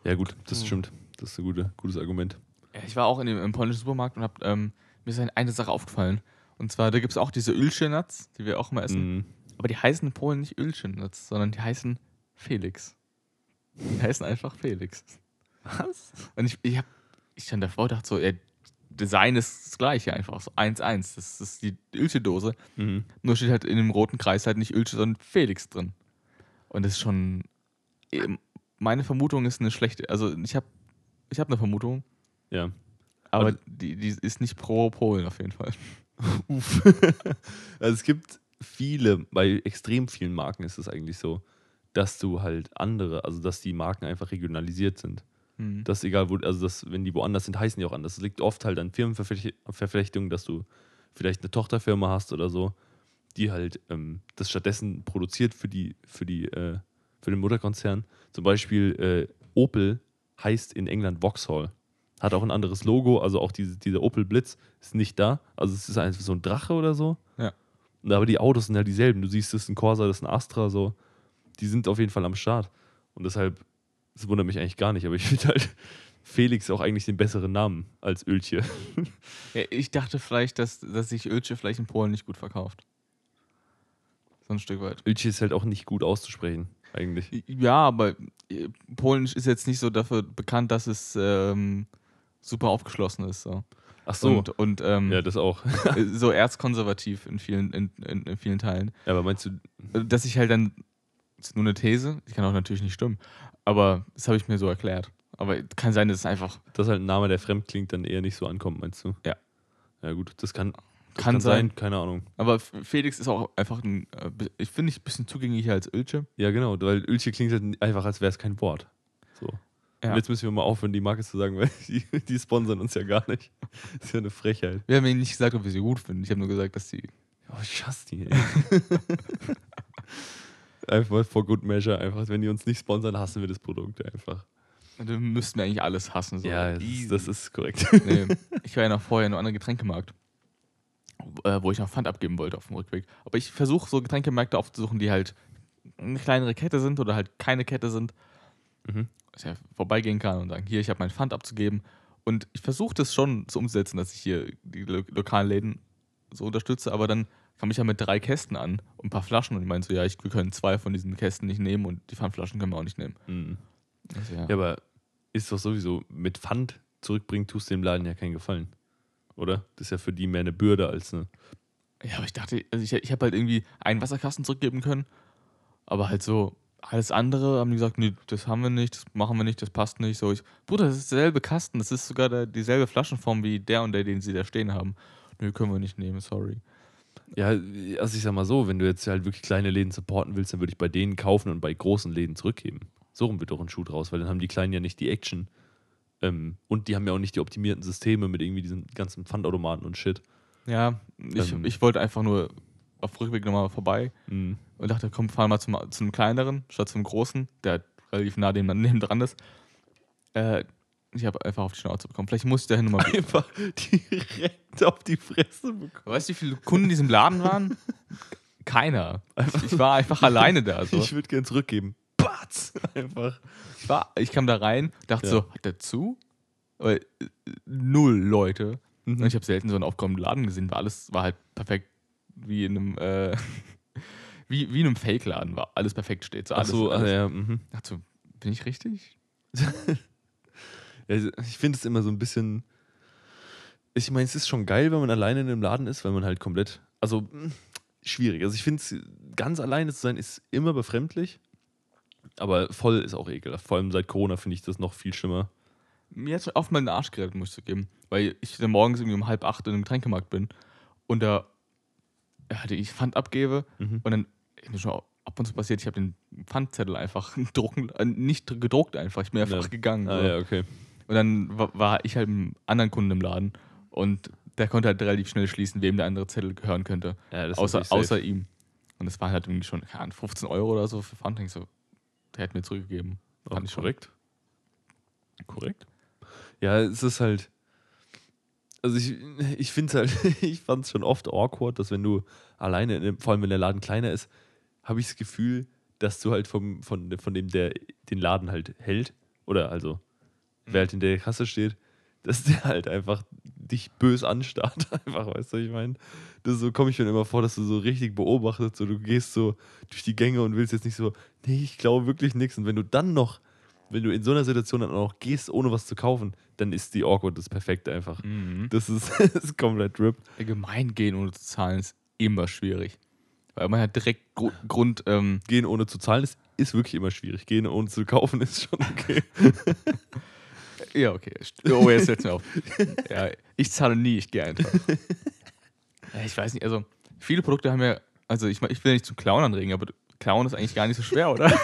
S2: ja, gut, das
S1: Hm.
S2: stimmt. Das ist ein gute, gutes Argument.
S1: Ja, ich war auch in dem, im polnischen Supermarkt und hab, ähm, mir ist eine Sache aufgefallen. Und zwar, da gibt es auch diese Ölchen-Nuts, die wir auch immer essen.
S2: Mhm.
S1: Aber die heißen in Polen nicht Ölchen-Nuts, sondern die heißen Felix. Die heißen einfach Felix.
S2: Was?
S1: Und ich, ich, hab, ich stand davor und dachte so, ey, Design ist das gleiche einfach, so 1-1. Das ist die Ölchen-Dose.
S2: Mhm.
S1: Nur steht halt in dem roten Kreis halt nicht Ölchen, sondern Felix drin. Und das ist schon. ähm, Meine Vermutung ist eine schlechte. Also ich habe ich hab eine Vermutung,
S2: Ja.
S1: aber
S2: Also-
S1: die, die ist nicht pro Polen auf jeden Fall.
S2: Uff. also es gibt viele, bei extrem vielen Marken ist es eigentlich so, dass du halt andere, also dass die Marken einfach regionalisiert sind.
S1: Hm.
S2: Das egal wo, also das, wenn die woanders sind, heißen die auch anders. Es liegt oft halt an Firmenverflechtungen, dass du vielleicht eine Tochterfirma hast oder so, die halt ähm, das stattdessen produziert für die, für die, äh, für den Mutterkonzern. Zum Beispiel äh, Opel heißt in England Vauxhall. Hat auch ein anderes Logo, also auch diese, dieser Opel Blitz ist nicht da. Also es ist einfach so ein Drache oder so.
S1: Ja.
S2: Aber die Autos sind halt dieselben. Du siehst, das ist ein Corsa, das ist ein Astra, so. Die sind auf jeden Fall am Start. Und deshalb, das wundert mich eigentlich gar nicht, aber ich finde halt Felix auch eigentlich den besseren Namen als Ölche.
S1: Ja, ich dachte vielleicht, dass, dass sich Ölche vielleicht in Polen nicht gut verkauft. So ein Stück weit.
S2: Ölche ist halt auch nicht gut auszusprechen, eigentlich.
S1: Ja, aber äh, Polen ist jetzt nicht so dafür bekannt, dass es ähm, super aufgeschlossen ist. So.
S2: Ach so.
S1: Und, und ähm,
S2: ja, das auch.
S1: so erzkonservativ in vielen, in, in, in vielen Teilen.
S2: Ja, aber meinst du,
S1: Äh, Dass ich halt dann, ist nur eine These, die kann auch natürlich nicht stimmen, aber das habe ich mir so erklärt. Aber kann sein, dass es einfach,
S2: dass halt ein Name, der fremd klingt, dann eher nicht so ankommt, meinst du?
S1: Ja.
S2: Ja, gut, das kann, das
S1: Kann sein.
S2: keine Ahnung.
S1: Aber Felix ist auch einfach ein, äh, ich finde ich ein bisschen zugänglicher als Ölche.
S2: Ja, genau, weil Ölche klingt halt einfach, als wäre es kein Wort. So.
S1: Ja.
S2: Jetzt müssen wir mal aufhören, die Marke zu sagen, weil die, die sponsern uns ja gar nicht. Das ist ja eine Frechheit.
S1: Wir haben ihnen nicht gesagt, ob wir sie gut finden. Ich habe nur gesagt, dass sie.
S2: Oh, ich hasse die, ey. einfach for good measure. Einfach, wenn die uns nicht sponsern, hassen wir das Produkt einfach.
S1: Da müssten wir eigentlich alles hassen. So.
S2: ja, das, das ist korrekt.
S1: nee, ich war ja noch vorher in einem anderen Getränkemarkt, äh, wo ich noch Pfand abgeben wollte auf dem Rückweg. Aber ich versuche so Getränkemärkte aufzusuchen, die halt eine kleinere Kette sind oder halt keine Kette sind.
S2: Mhm.
S1: Dass ich ja vorbeigehen kann und sagen, hier, ich habe mein Pfand abzugeben. Und ich versuche das schon so umzusetzen, dass ich hier die lo lokalen Läden so unterstütze, aber dann kam ich ja mit drei Kästen an und ein paar Flaschen und ich meinte so, ja, ich, wir können zwei von diesen Kästen nicht nehmen und die Pfandflaschen können wir auch nicht nehmen.
S2: Mhm.
S1: Also, ja.
S2: Ja, aber ist doch sowieso, mit Pfand zurückbringen, tust du dem Laden ja keinen Gefallen. Oder? Das ist ja für die mehr eine Bürde als eine.
S1: Ja, aber ich dachte, also ich, ich habe halt irgendwie einen Wasserkasten zurückgeben können, aber halt so alles andere haben die gesagt, nee, das haben wir nicht, das machen wir nicht, das passt nicht. So, ich, Bruder, das ist derselbe Kasten, das ist sogar der, dieselbe Flaschenform wie der und der, den sie da stehen haben. Nö, können wir nicht nehmen, sorry.
S2: Ja, also ich sag mal so, wenn du jetzt halt wirklich kleine Läden supporten willst, dann würde ich bei denen kaufen und bei großen Läden zurückgeben. So rum wird doch ein Schuh draus, weil dann haben die Kleinen ja nicht die Action. Ähm, und die haben ja auch nicht die optimierten Systeme mit irgendwie diesen ganzen Pfandautomaten und Shit.
S1: Ja, ich,
S2: Ähm.
S1: ich wollte einfach nur auf Rückweg nochmal vorbei
S2: Mhm.
S1: und dachte, komm, fahren wir zum, zu einem kleineren statt zum großen, der relativ nah dem neben dran ist. Äh, ich habe einfach auf die Schnauze bekommen. Vielleicht muss ich dahin nochmal
S2: Einfach direkt auf die Fresse bekommen.
S1: Weißt du, wie viele Kunden in diesem Laden waren? Keiner. Ich war einfach alleine da. So.
S2: Ich würde gern zurückgeben. Batz! Einfach.
S1: Ich, war, ich kam da rein, dachte
S2: Ja.
S1: so, hat der zu? Aber äh, null Leute.
S2: Mhm.
S1: Und ich habe selten so einen aufkommenden Laden gesehen, war alles war halt perfekt wie in einem äh, wie, wie in einem Fake-Laden war. Alles perfekt steht. So,
S2: Ach
S1: alles,
S2: so, ah,
S1: alles.
S2: ja, mhm.
S1: Dachte so, bin ich richtig?
S2: Ja, ich finde es immer so ein bisschen. Ich meine, es ist schon geil, wenn man alleine in einem Laden ist, weil man halt komplett. Also, mh, schwierig. Also, ich finde es, ganz alleine zu sein, ist immer befremdlich. Aber voll ist auch ekelhaft. Vor allem seit Corona finde ich das noch viel schlimmer.
S1: Mir hat schon oft mal den Arsch gerettet, muss ich zugeben. Weil ich dann morgens irgendwie um halb acht in einem Getränkemarkt bin und da ja, die ich Pfand abgebe
S2: Mhm.
S1: und dann ist mir schon ab und zu passiert, ich habe den Pfandzettel einfach drucken, äh, nicht gedruckt einfach, ich bin einfach
S2: Ja.
S1: gegangen.
S2: Ah,
S1: so.
S2: ja, okay.
S1: Und dann wa- war ich halt mit einem anderen Kunden im Laden und der konnte halt relativ schnell schließen, wem der andere Zettel gehören könnte.
S2: Ja,
S1: Außer, außer ihm. Und das waren halt irgendwie schon Ahnung, 15 Euro oder so für Pfand. Ich so, der hätte mir zurückgegeben.
S2: Auch
S1: Fand ich schon.
S2: korrekt. Korrekt. Ja, es ist halt. Also ich, ich finde es halt, ich fand es schon oft awkward, dass wenn du alleine, vor allem wenn der Laden kleiner ist, habe ich das Gefühl, dass du halt vom, von, von dem, der den Laden halt hält, oder also, wer halt in der Kasse steht, dass der halt einfach dich bös anstarrt, einfach, weißt du, was ich meine? Das so komme ich mir immer vor, dass du so richtig beobachtet, so du gehst so durch die Gänge und willst jetzt nicht so, nee, ich glaube wirklich nichts. Und wenn du dann noch, wenn du in so einer Situation dann auch noch gehst, ohne was zu kaufen, dann ist die Awkward das Perfekte einfach.
S1: Mhm.
S2: Das ist, das ist komplett RIP.
S1: Allgemein gehen ohne zu zahlen ist immer schwierig. Weil man hat direkt Gru Grund, ähm,
S2: Gehen ohne zu zahlen ist, ist wirklich immer schwierig. Gehen ohne zu kaufen ist schon okay.
S1: ja, okay. Oh, jetzt fällt mir auf. Ja, ich zahle nie, ich gehe einfach. Ja, ich weiß nicht, also viele Produkte haben ja, also ich, ich will nicht zum Clown anregen, aber Clown ist eigentlich gar nicht so schwer, oder?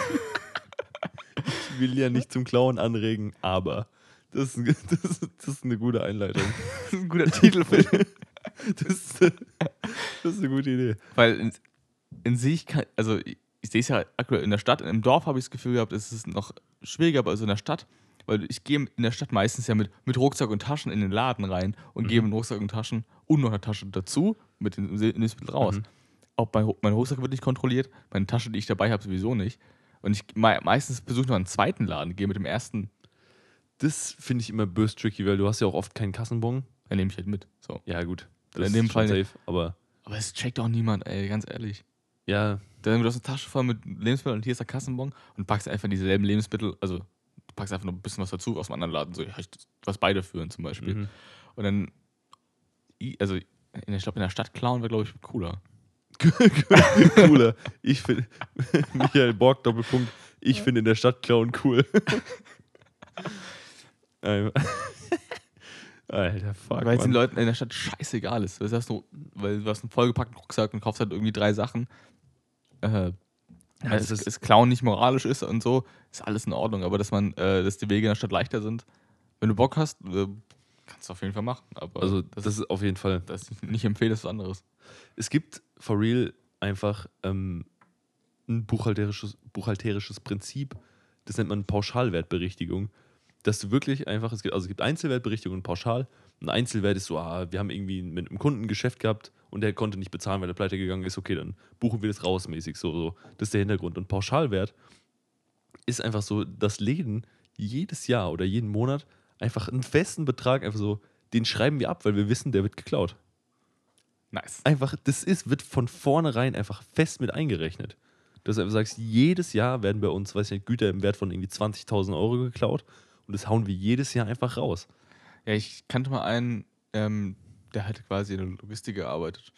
S2: Ich will ja nicht zum Klauen anregen, aber das ist, das, das ist eine gute Einleitung.
S1: Das ist ein guter Titel für
S2: Das ist, das ist eine gute Idee.
S1: Weil in, in sich kann, also ich, ich sehe es ja aktuell in der Stadt, im Dorf habe ich das Gefühl gehabt, es ist noch schwieriger, aber also in der Stadt, weil ich gehe in der Stadt meistens ja mit, mit Rucksack und Taschen in den Laden rein und
S2: Mhm.
S1: gehe mit Rucksack und Taschen und noch eine Tasche dazu, mit dem Lebensmittel raus.
S2: Mhm.
S1: Auch mein, mein Rucksack wird nicht kontrolliert, meine Tasche, die ich dabei habe, sowieso nicht. Und ich me meistens besuche ich noch einen zweiten Laden, gehe mit dem ersten,
S2: Das finde ich immer bös tricky, weil du hast ja auch oft keinen Kassenbon.
S1: dann nehme ich halt mit. So.
S2: Ja, gut.
S1: In dem Fall
S2: safe. Aber
S1: Aber es checkt auch niemand, ey, ganz ehrlich.
S2: ja,
S1: Dann du hast eine Tasche voll mit Lebensmitteln und hier ist der Kassenbon und packst einfach dieselben Lebensmittel, also packst einfach noch ein bisschen was dazu aus dem anderen Laden, so ja, ich, was beide führen zum Beispiel.
S2: mhm.
S1: Und dann, i- also in der, ich glaube, in der Stadt klauen wäre, glaube ich, cooler.
S2: cooler. Ich finde, Michael Borg, Doppelpunkt, ich finde in der Stadt Clown cool. Alter, fuck.
S1: weil es den. Leuten in der Stadt scheißegal ist. Weil du hast einen vollgepackten Rucksack und kaufst halt irgendwie drei Sachen. Äh,
S2: Ja,
S1: weil
S2: das
S1: es, Klauen nicht moralisch ist und so, ist alles in Ordnung. Aber dass man, äh, dass die Wege in der Stadt leichter sind, wenn du Bock hast, äh, kannst du auf jeden Fall machen. Aber
S2: Also,
S1: das,
S2: das ist auf jeden Fall.
S1: das ich nicht empfehle, ist was anderes.
S2: Es gibt for real einfach ähm, ein buchhalterisches, buchhalterisches Prinzip, das nennt man Pauschalwertberichtigung. Dass du wirklich einfach, es gibt, also es gibt Einzelwertberichtigung und Pauschal. Ein Einzelwert ist so, ah, wir haben irgendwie mit einem Kunden ein Geschäft gehabt und der konnte nicht bezahlen, weil er pleite gegangen ist, okay, dann buchen wir das rausmäßig. So, so. Das ist der Hintergrund. Und Pauschalwert ist einfach so, dass Läden jedes Jahr oder jeden Monat einfach einen festen Betrag, einfach so, den schreiben wir ab, weil wir wissen, der wird geklaut
S1: Nice.
S2: einfach, das ist, wird von vornherein einfach fest mit eingerechnet. Dass du einfach sagst, jedes Jahr werden bei uns, weiß ich nicht, Güter im Wert von irgendwie 20.000 Euro geklaut und das hauen wir jedes Jahr einfach raus.
S1: Ja, ich kannte mal einen, ähm, der hat quasi in der Logistik gearbeitet.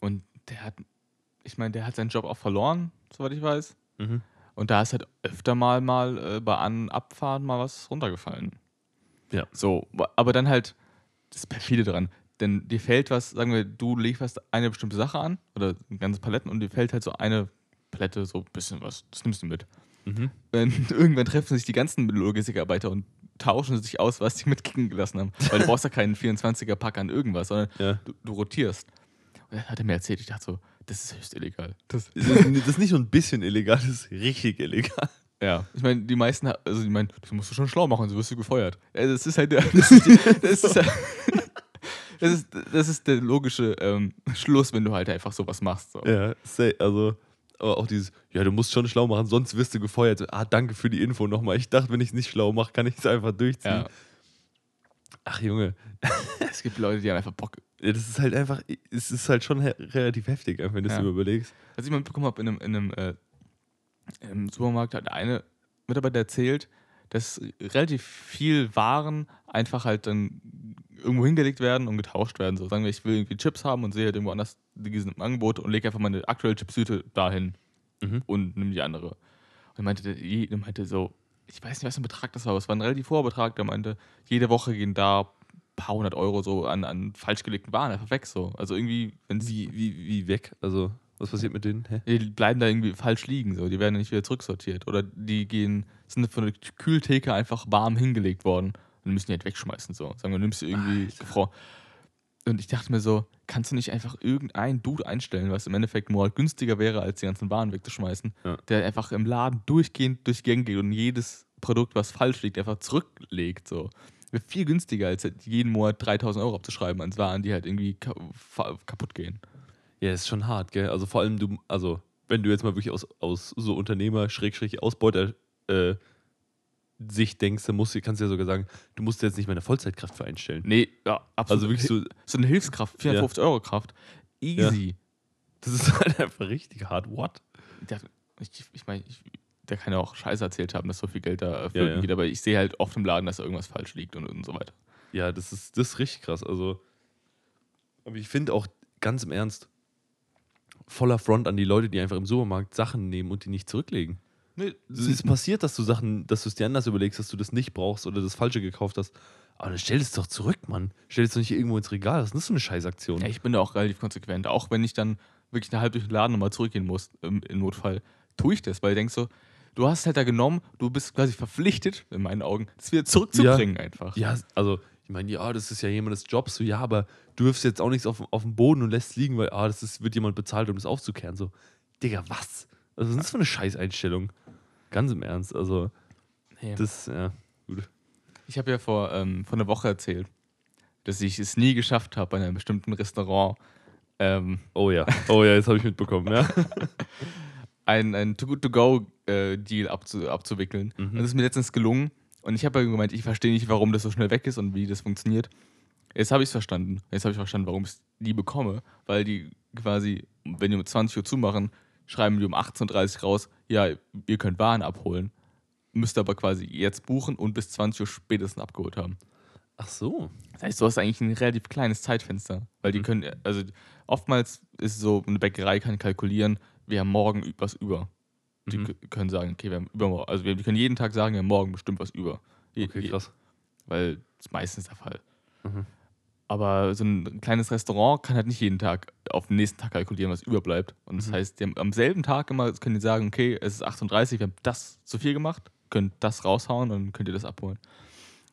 S1: Und der hat, ich meine, der hat seinen Job auch verloren, soweit ich weiß.
S2: Mhm.
S1: Und da ist halt öfter mal, mal äh, bei An- Abfahren mal was runtergefallen.
S2: Ja.
S1: So, aber dann halt, das ist perfide dran. Denn dir fällt was, sagen wir, du lieferst eine bestimmte Sache an oder ganze Paletten und dir fällt halt so eine Palette, so ein bisschen was. Das nimmst du mit.
S2: Mhm.
S1: Und irgendwann treffen sich die ganzen Logistikarbeiter und tauschen sich aus, was die mitkicken gelassen haben. Weil du brauchst ja keinen 24er-Pack an irgendwas, sondern
S2: Ja.
S1: du, du rotierst. Und dann hat er mir erzählt, ich dachte so, das ist höchst illegal. Das,
S2: Das ist, das ist nicht nur ein bisschen illegal, das ist richtig illegal.
S1: ja, ich meine, die meisten, also ich meine, das musst du schon schlau machen, so wirst du gefeuert. Das ist halt, der- das ist, das ist, das ist, das ist der logische ähm, Schluss, wenn du halt einfach sowas machst. So.
S2: Ja, also aber auch dieses, ja, du musst schon schlau machen, sonst wirst du gefeuert. Ah, danke für die Info nochmal. Ich dachte, wenn ich es nicht schlau mache, kann ich es einfach durchziehen.
S1: Ja.
S2: Ach Junge,
S1: Es gibt Leute, die haben einfach Bock.
S2: ja, das ist halt einfach, es ist halt schon he relativ heftig, wenn du es
S1: Ja.
S2: überlegst.
S1: Als ich mal mitbekommen habe, in einem, in einem äh, im Supermarkt hat eine Mitarbeiter erzählt, dass relativ viel Waren einfach halt dann irgendwo hingelegt werden und getauscht werden. So sagen wir, ich will irgendwie Chips haben und sehe halt irgendwo anders, die sind im Angebot und lege einfach meine aktuelle Chipstüte dahin
S2: Mhm.
S1: und nimm die andere. Und er meinte, der meinte so, ich weiß nicht, was für ein Betrag das war, aber es war ein relativ hoher Betrag. Der meinte, jede Woche gehen da ein paar hundert Euro so an, an falsch gelegten Waren einfach weg. So. Also irgendwie, wenn sie
S2: Wie, wie, wie weg? Also, was passiert mit denen? Hä?
S1: die bleiben da irgendwie falsch liegen, so. Die werden nicht wieder zurücksortiert. Oder die gehen, sind von der Kühltheke einfach warm hingelegt worden und müssen die halt wegschmeißen, so. Sagen wir, nimmst du irgendwie gefroren. Und ich dachte mir so, kannst du nicht einfach irgendeinen Dude einstellen, was im Endeffekt nur halt günstiger wäre, als die ganzen Waren wegzuschmeißen,
S2: Ja.
S1: der einfach im Laden durchgehend durch die Gänge geht und jedes Produkt, was falsch liegt, einfach zurücklegt, so. Wäre viel günstiger, als halt jeden Monat 3000 Euro abzuschreiben an Waren, die halt irgendwie kaputt gehen.
S2: Ja, ist schon hart, gell? Also vor allem du, also wenn du jetzt mal wirklich aus, aus so Unternehmer, Schrägstrich, Ausbeuter äh, Sicht denkst, dann musst du, kannst du ja sogar sagen, du musst jetzt nicht mehr eine Vollzeitkraft für einstellen.
S1: Nee, ja, absolut.
S2: Also wirklich so,
S1: so eine Hilfskraft, 450 Euro Kraft. Easy.
S2: das ist halt einfach richtig hart. What?
S1: Der, ich ich meine, der kann ja auch Scheiße erzählt haben, dass so viel Geld da für
S2: Ja, ja.
S1: geht, aber ich sehe halt oft im Laden, dass da irgendwas falsch liegt und, und so weiter.
S2: Ja, das ist, das ist richtig krass. Also, aber ich finde auch ganz im Ernst, voller Front an die Leute, die einfach im Supermarkt Sachen nehmen und die nicht zurücklegen.
S1: Nee,
S2: Es ist passiert, dass du Sachen, dass du es dir anders überlegst, dass du das nicht brauchst oder das Falsche gekauft hast. Aber dann stell es doch zurück, Mann. Stell es doch nicht irgendwo ins Regal. Was ist das für eine Scheißaktion?
S1: ja, ich bin da auch relativ konsequent. Auch wenn ich dann wirklich eine halb durch den Laden nochmal zurückgehen muss, im, Notfall, tue ich das, weil ich denke so, du hast es halt da genommen, du bist quasi verpflichtet, in meinen Augen, das wieder zurückzubringen einfach.
S2: Ja, also, ich meine, ja, das ist ja jemandes Job, so, ja, aber du wirfst jetzt auch nichts auf, auf den Boden und lässt liegen, weil, ah, das ist, wird jemand bezahlt, um das aufzukehren. So, Digga, was? Also, was ist das für eine Scheißeinstellung? Ganz im Ernst, also,
S1: Nee.
S2: das, ja, gut.
S1: Ich habe ja vor, ähm, vor einer Woche erzählt, dass ich es nie geschafft habe, bei einem bestimmten Restaurant ähm,
S2: Oh ja, oh ja, jetzt habe ich mitbekommen, ja.
S1: ein, ein Too Good To Go äh, Deal abzu, abzuwickeln.
S2: Mhm.
S1: Und das ist mir letztens gelungen. Und ich habe ja gemeint, ich verstehe nicht, warum das so schnell weg ist und wie das funktioniert. Jetzt habe ich es verstanden. Jetzt habe ich verstanden, warum ich es nie bekomme. Weil die quasi, wenn die um 20 Uhr zumachen, schreiben die um 18.30 Uhr raus, ja, ihr könnt Waren abholen. Müsst aber quasi jetzt buchen und bis 20 Uhr spätestens abgeholt haben.
S2: Ach so.
S1: Das heißt, du hast eigentlich ein relativ kleines Zeitfenster. Weil die
S2: Mhm.
S1: können, also oftmals ist es so, eine Bäckerei kann kalkulieren, wir haben morgen was über. Die
S2: Mhm.
S1: können sagen, okay, wir haben übermorgen, also wir können jeden Tag sagen, wir haben morgen bestimmt was über. Je,
S2: Okay,
S1: je-
S2: krass.
S1: Weil das ist meistens der Fall.
S2: Mhm.
S1: Aber so ein kleines Restaurant kann halt nicht jeden Tag auf den nächsten Tag kalkulieren, was überbleibt. Und das
S2: Mhm.
S1: heißt, die haben am selben Tag immer können die sagen, okay, es ist 38, wir haben das zu viel gemacht, könnt das raushauen und könnt ihr das abholen.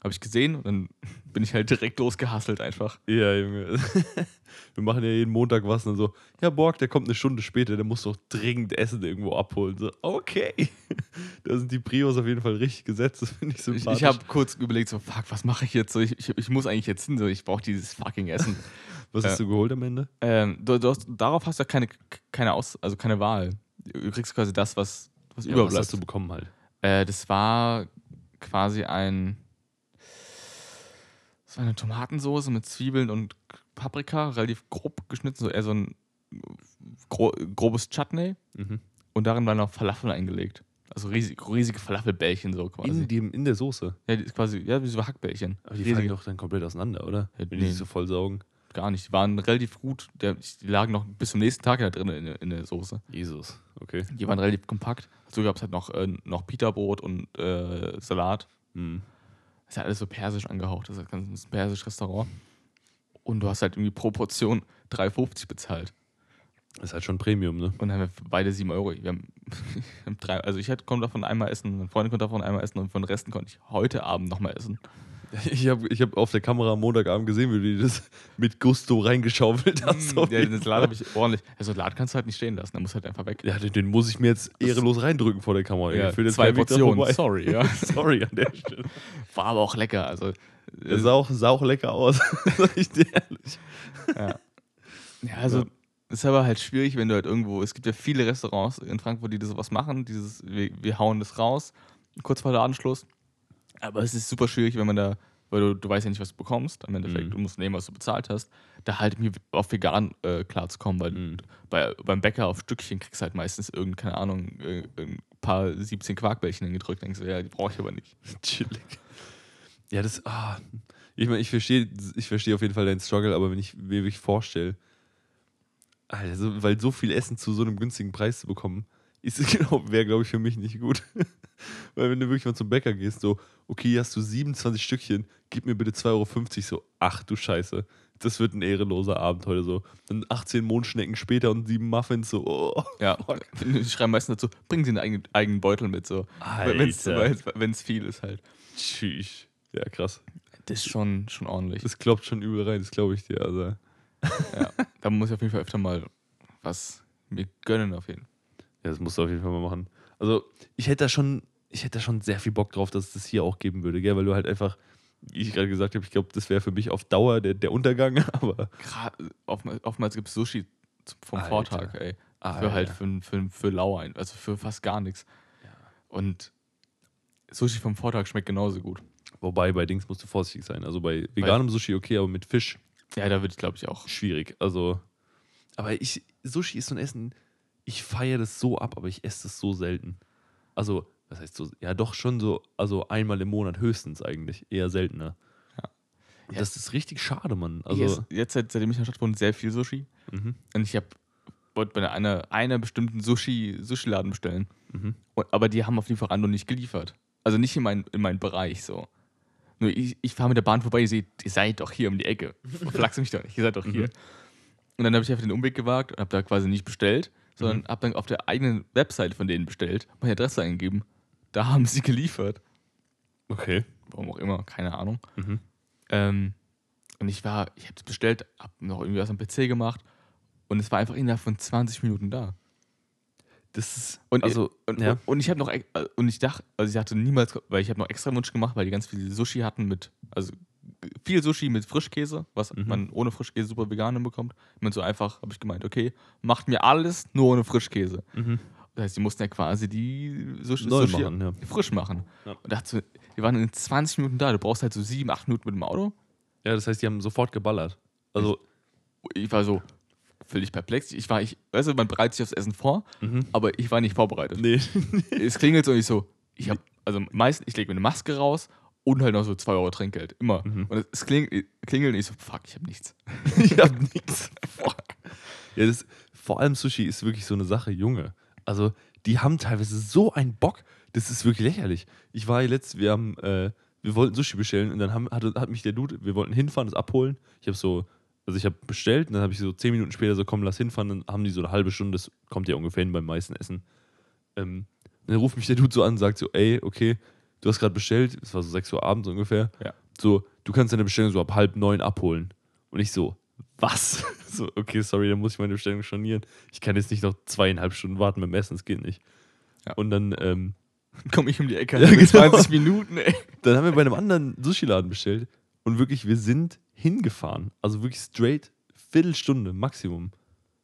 S1: Habe ich gesehen und dann bin ich halt direkt losgehasselt einfach.
S2: Ja, Junge. Wir machen ja jeden Montag was und dann so, ja, Borg, der kommt eine Stunde später, der muss doch dringend Essen irgendwo abholen. So, okay. Da sind die Prios auf jeden Fall richtig gesetzt, das finde ich
S1: Ich,
S2: sympathisch.
S1: ich habe kurz überlegt, so, fuck, was mache ich jetzt? So, ich, ich, ich muss eigentlich jetzt hin, so, ich brauche dieses fucking Essen.
S2: Was hast du geholt am Ende?
S1: ähm, du, du hast, darauf hast du ja keine, keine, Aus, also keine Wahl. Du kriegst quasi das, was, was
S2: Ja, was
S1: überbleibt.
S2: hast du bekommen halt?
S1: Äh, das war quasi ein. Das war eine Tomatensoße mit Zwiebeln und Paprika, relativ grob geschnitten, so eher so ein gro grobes Chutney.
S2: Mhm.
S1: Und darin waren noch Falafel eingelegt. Also riesig, riesige Falafelbällchen so quasi.
S2: In, dem, in der Soße.
S1: ja, die ist quasi, ja, wie so Hackbällchen.
S2: Aber die
S1: Riesige-
S2: fallen doch dann komplett auseinander, oder?
S1: Ja,
S2: Wenn
S1: nee.
S2: die so voll saugen.
S1: Gar nicht. Die waren relativ gut. Die lagen noch bis zum nächsten Tag da drin in, der- in der Soße.
S2: Jesus, okay.
S1: Die waren relativ kompakt. Dazu gab es halt noch, äh, noch Pita-Brot und äh, Salat.
S2: Hm.
S1: Das ist ja alles so persisch angehaucht. Das ist ein ganz persisches Restaurant. Und du hast halt irgendwie pro Portion 3,50 bezahlt.
S2: Ist halt schon Premium, ne?
S1: Und dann haben wir beide 7 Euro. Wir haben, drei, also ich hätte- konnte davon einmal essen, mein Freund konnte davon einmal essen und von den Resten konnte ich heute Abend nochmal essen.
S2: Ich habe ich hab auf der Kamera am Montagabend gesehen, wie du das mit Gusto reingeschaufelt hast. auf
S1: ja, den Salat habe ich ordentlich. Der Salat kannst du halt nicht stehen lassen, der muss halt einfach weg.
S2: Ja, den, den muss ich mir jetzt ehrenlos reindrücken vor der Kamera.
S1: Ja,
S2: jetzt
S1: zwei Portionen, sorry, ja.
S2: Sorry an der Stelle.
S1: War aber auch lecker. Also,
S2: Das sah auch, sah auch lecker aus, sag ich dir ehrlich.
S1: Ja. Ja, also
S2: Ja.
S1: es ist aber halt schwierig, wenn du halt irgendwo, es gibt ja viele Restaurants in Frankfurt, die das sowas machen, dieses, wir, wir hauen das raus, kurz vor der Anschluss. Aber es ist super schwierig, wenn man da, weil du, du weißt ja nicht, was du bekommst, im Endeffekt,
S2: Mhm.
S1: du musst nehmen, was du bezahlt hast, da halt irgendwie auf vegan äh, klarzukommen, weil
S2: Mhm.
S1: bei, beim Bäcker auf Stückchen kriegst du halt meistens irgendeine, keine Ahnung, äh, ein paar 17 Quarkbällchen hingedrückt, denkst du, ja, die brauche ich aber nicht.
S2: Chillig. Ja, das. Ah, ich meine, ich verstehe ich versteh auf jeden Fall deinen Struggle, aber wenn ich mir wirklich vorstelle, Alter, so, weil so viel Essen zu so einem günstigen Preis zu bekommen, wäre, glaube ich, für mich nicht gut. weil wenn du wirklich mal zum Bäcker gehst, so, okay, hier hast du 27 Stückchen, gib mir bitte 2,50 Euro, so, ach du Scheiße. Das wird ein ehrenloser Abend heute so. Dann 18 Mondschnecken später und sieben Muffins, so, oh.
S1: Ja, die schreiben meistens dazu, bringen sie einen eigenen, eigenen Beutel mit, so. Wenn es viel ist halt.
S2: Tschüss. Ja, krass.
S1: Das ist schon, schon ordentlich.
S2: Das klopft schon übel rein, das glaube ich dir. Also.
S1: Ja, da muss ich auf jeden Fall öfter mal was mir gönnen, auf jeden Fall.
S2: Ja, das musst du auf jeden Fall mal machen. Also, ich hätte da schon, ich hätte da schon sehr viel Bock drauf, dass es das hier auch geben würde, gell? Weil du halt einfach, wie ich gerade gesagt habe, ich glaube, das wäre für mich auf Dauer der, der Untergang, aber.
S1: Gerade oftmals, oftmals gibt es Sushi vom
S2: Alter.
S1: Vortag, ey.
S2: Ah,
S1: für halt
S2: ja.
S1: für, für, für lau ein, also für fast gar nichts. Und Sushi vom Vortag schmeckt genauso gut.
S2: Wobei bei Dings musst du vorsichtig sein. Also bei veganem Sushi okay, aber mit Fisch
S1: Ja, da würde ich, glaube ich, auch.
S2: schwierig. Also. Aber ich, Sushi ist so ein Essen, ich feiere das so ab, aber ich esse das so selten. Also, was heißt so? Ja, doch schon so, also einmal im Monat höchstens eigentlich. Eher seltener.
S1: Ja.
S2: Und das ist richtig schade, Mann.
S1: Also, jetzt, seit- seitdem ich in der Stadt wohne, sehr viel Sushi.
S2: mhm,
S1: Und ich habe wollte bei einer, einer bestimmten Sushi, Sushi-Laden bestellen.
S2: mhm.
S1: Und, aber die haben auf Lieferando nicht geliefert. Also nicht in meinen in meinen Bereich so. Nur ich, ich fahre mit der Bahn vorbei, ihr seht, ihr seid doch hier um die Ecke. Flachs mich doch nicht, ihr seid doch hier.
S2: Mhm.
S1: Und dann habe ich einfach den Umweg gewagt und habe da quasi nicht bestellt, sondern
S2: Mhm.
S1: habe dann auf der eigenen Webseite von denen bestellt, meine Adresse eingegeben. Da haben sie geliefert.
S2: Okay.
S1: Warum auch immer, keine Ahnung.
S2: Mhm.
S1: Ähm, und ich war, ich habe es bestellt, habe noch irgendwie was am PC gemacht und es war einfach innerhalb von 20 Minuten da.
S2: Das ist,
S1: Und,
S2: also,
S1: und,
S2: ja.
S1: und ich habe noch, äh, und ich dachte, also ich dachte niemals, weil ich habe noch extra Wunsch gemacht, weil die ganz viel Sushi hatten mit, also viel Sushi mit Frischkäse, was
S2: Mhm.
S1: man ohne Frischkäse super vegan hinbekommt. Und so einfach habe ich gemeint, okay, macht mir alles nur ohne Frischkäse.
S2: Mhm.
S1: Das heißt, die mussten ja quasi die Sushi, Sushi
S2: machen, ja.
S1: frisch machen.
S2: Ja.
S1: Und dachte die waren in 20 Minuten da. Du brauchst halt so 7, 8 Minuten mit dem Auto.
S2: Ja, das heißt, die haben sofort geballert. Also,
S1: Ich war so völlig perplex. Ich war, ich, weißt du, man bereitet sich aufs Essen vor,
S2: mhm.
S1: aber ich war nicht vorbereitet.
S2: nee.
S1: es klingelt so und ich so, ich habe, also meistens, ich lege mir eine Maske raus und halt noch so 2 Euro Trinkgeld. Immer.
S2: Mhm.
S1: Und es klingelt, klingelt und ich so, fuck, ich habe nichts.
S2: ich hab nichts. Ja, das, vor allem Sushi ist wirklich so eine Sache, Junge. Also, die haben teilweise so einen Bock, das ist wirklich lächerlich. Ich war jetzt, wir haben, äh, wir wollten Sushi bestellen und dann haben, hat, hat mich der Dude, wir wollten hinfahren, das abholen. Ich habe so, also ich habe bestellt und dann habe ich so zehn Minuten später so, komm, lass hinfahren. Dann haben die so eine halbe Stunde, das kommt ja ungefähr hin beim meisten Essen. Ähm, dann ruft mich der Dude so an und sagt so, ey, okay, du hast gerade bestellt, es war so 6 Uhr abends ungefähr.
S1: Ja.
S2: So, du kannst deine Bestellung so ab halb neun abholen. Und ich so, was? so, okay, sorry, dann muss ich meine Bestellung stornieren. Ich kann jetzt nicht noch zweieinhalb Stunden warten beim Essen, das geht nicht.
S1: Ja.
S2: Und dann, ähm,
S1: Komm ich um die Ecke.
S2: Ja, genau.
S1: 20 Minuten, ey.
S2: dann haben wir bei einem anderen Sushi-Laden bestellt. Und wirklich, wir sind hingefahren. Also wirklich straight, Viertelstunde Maximum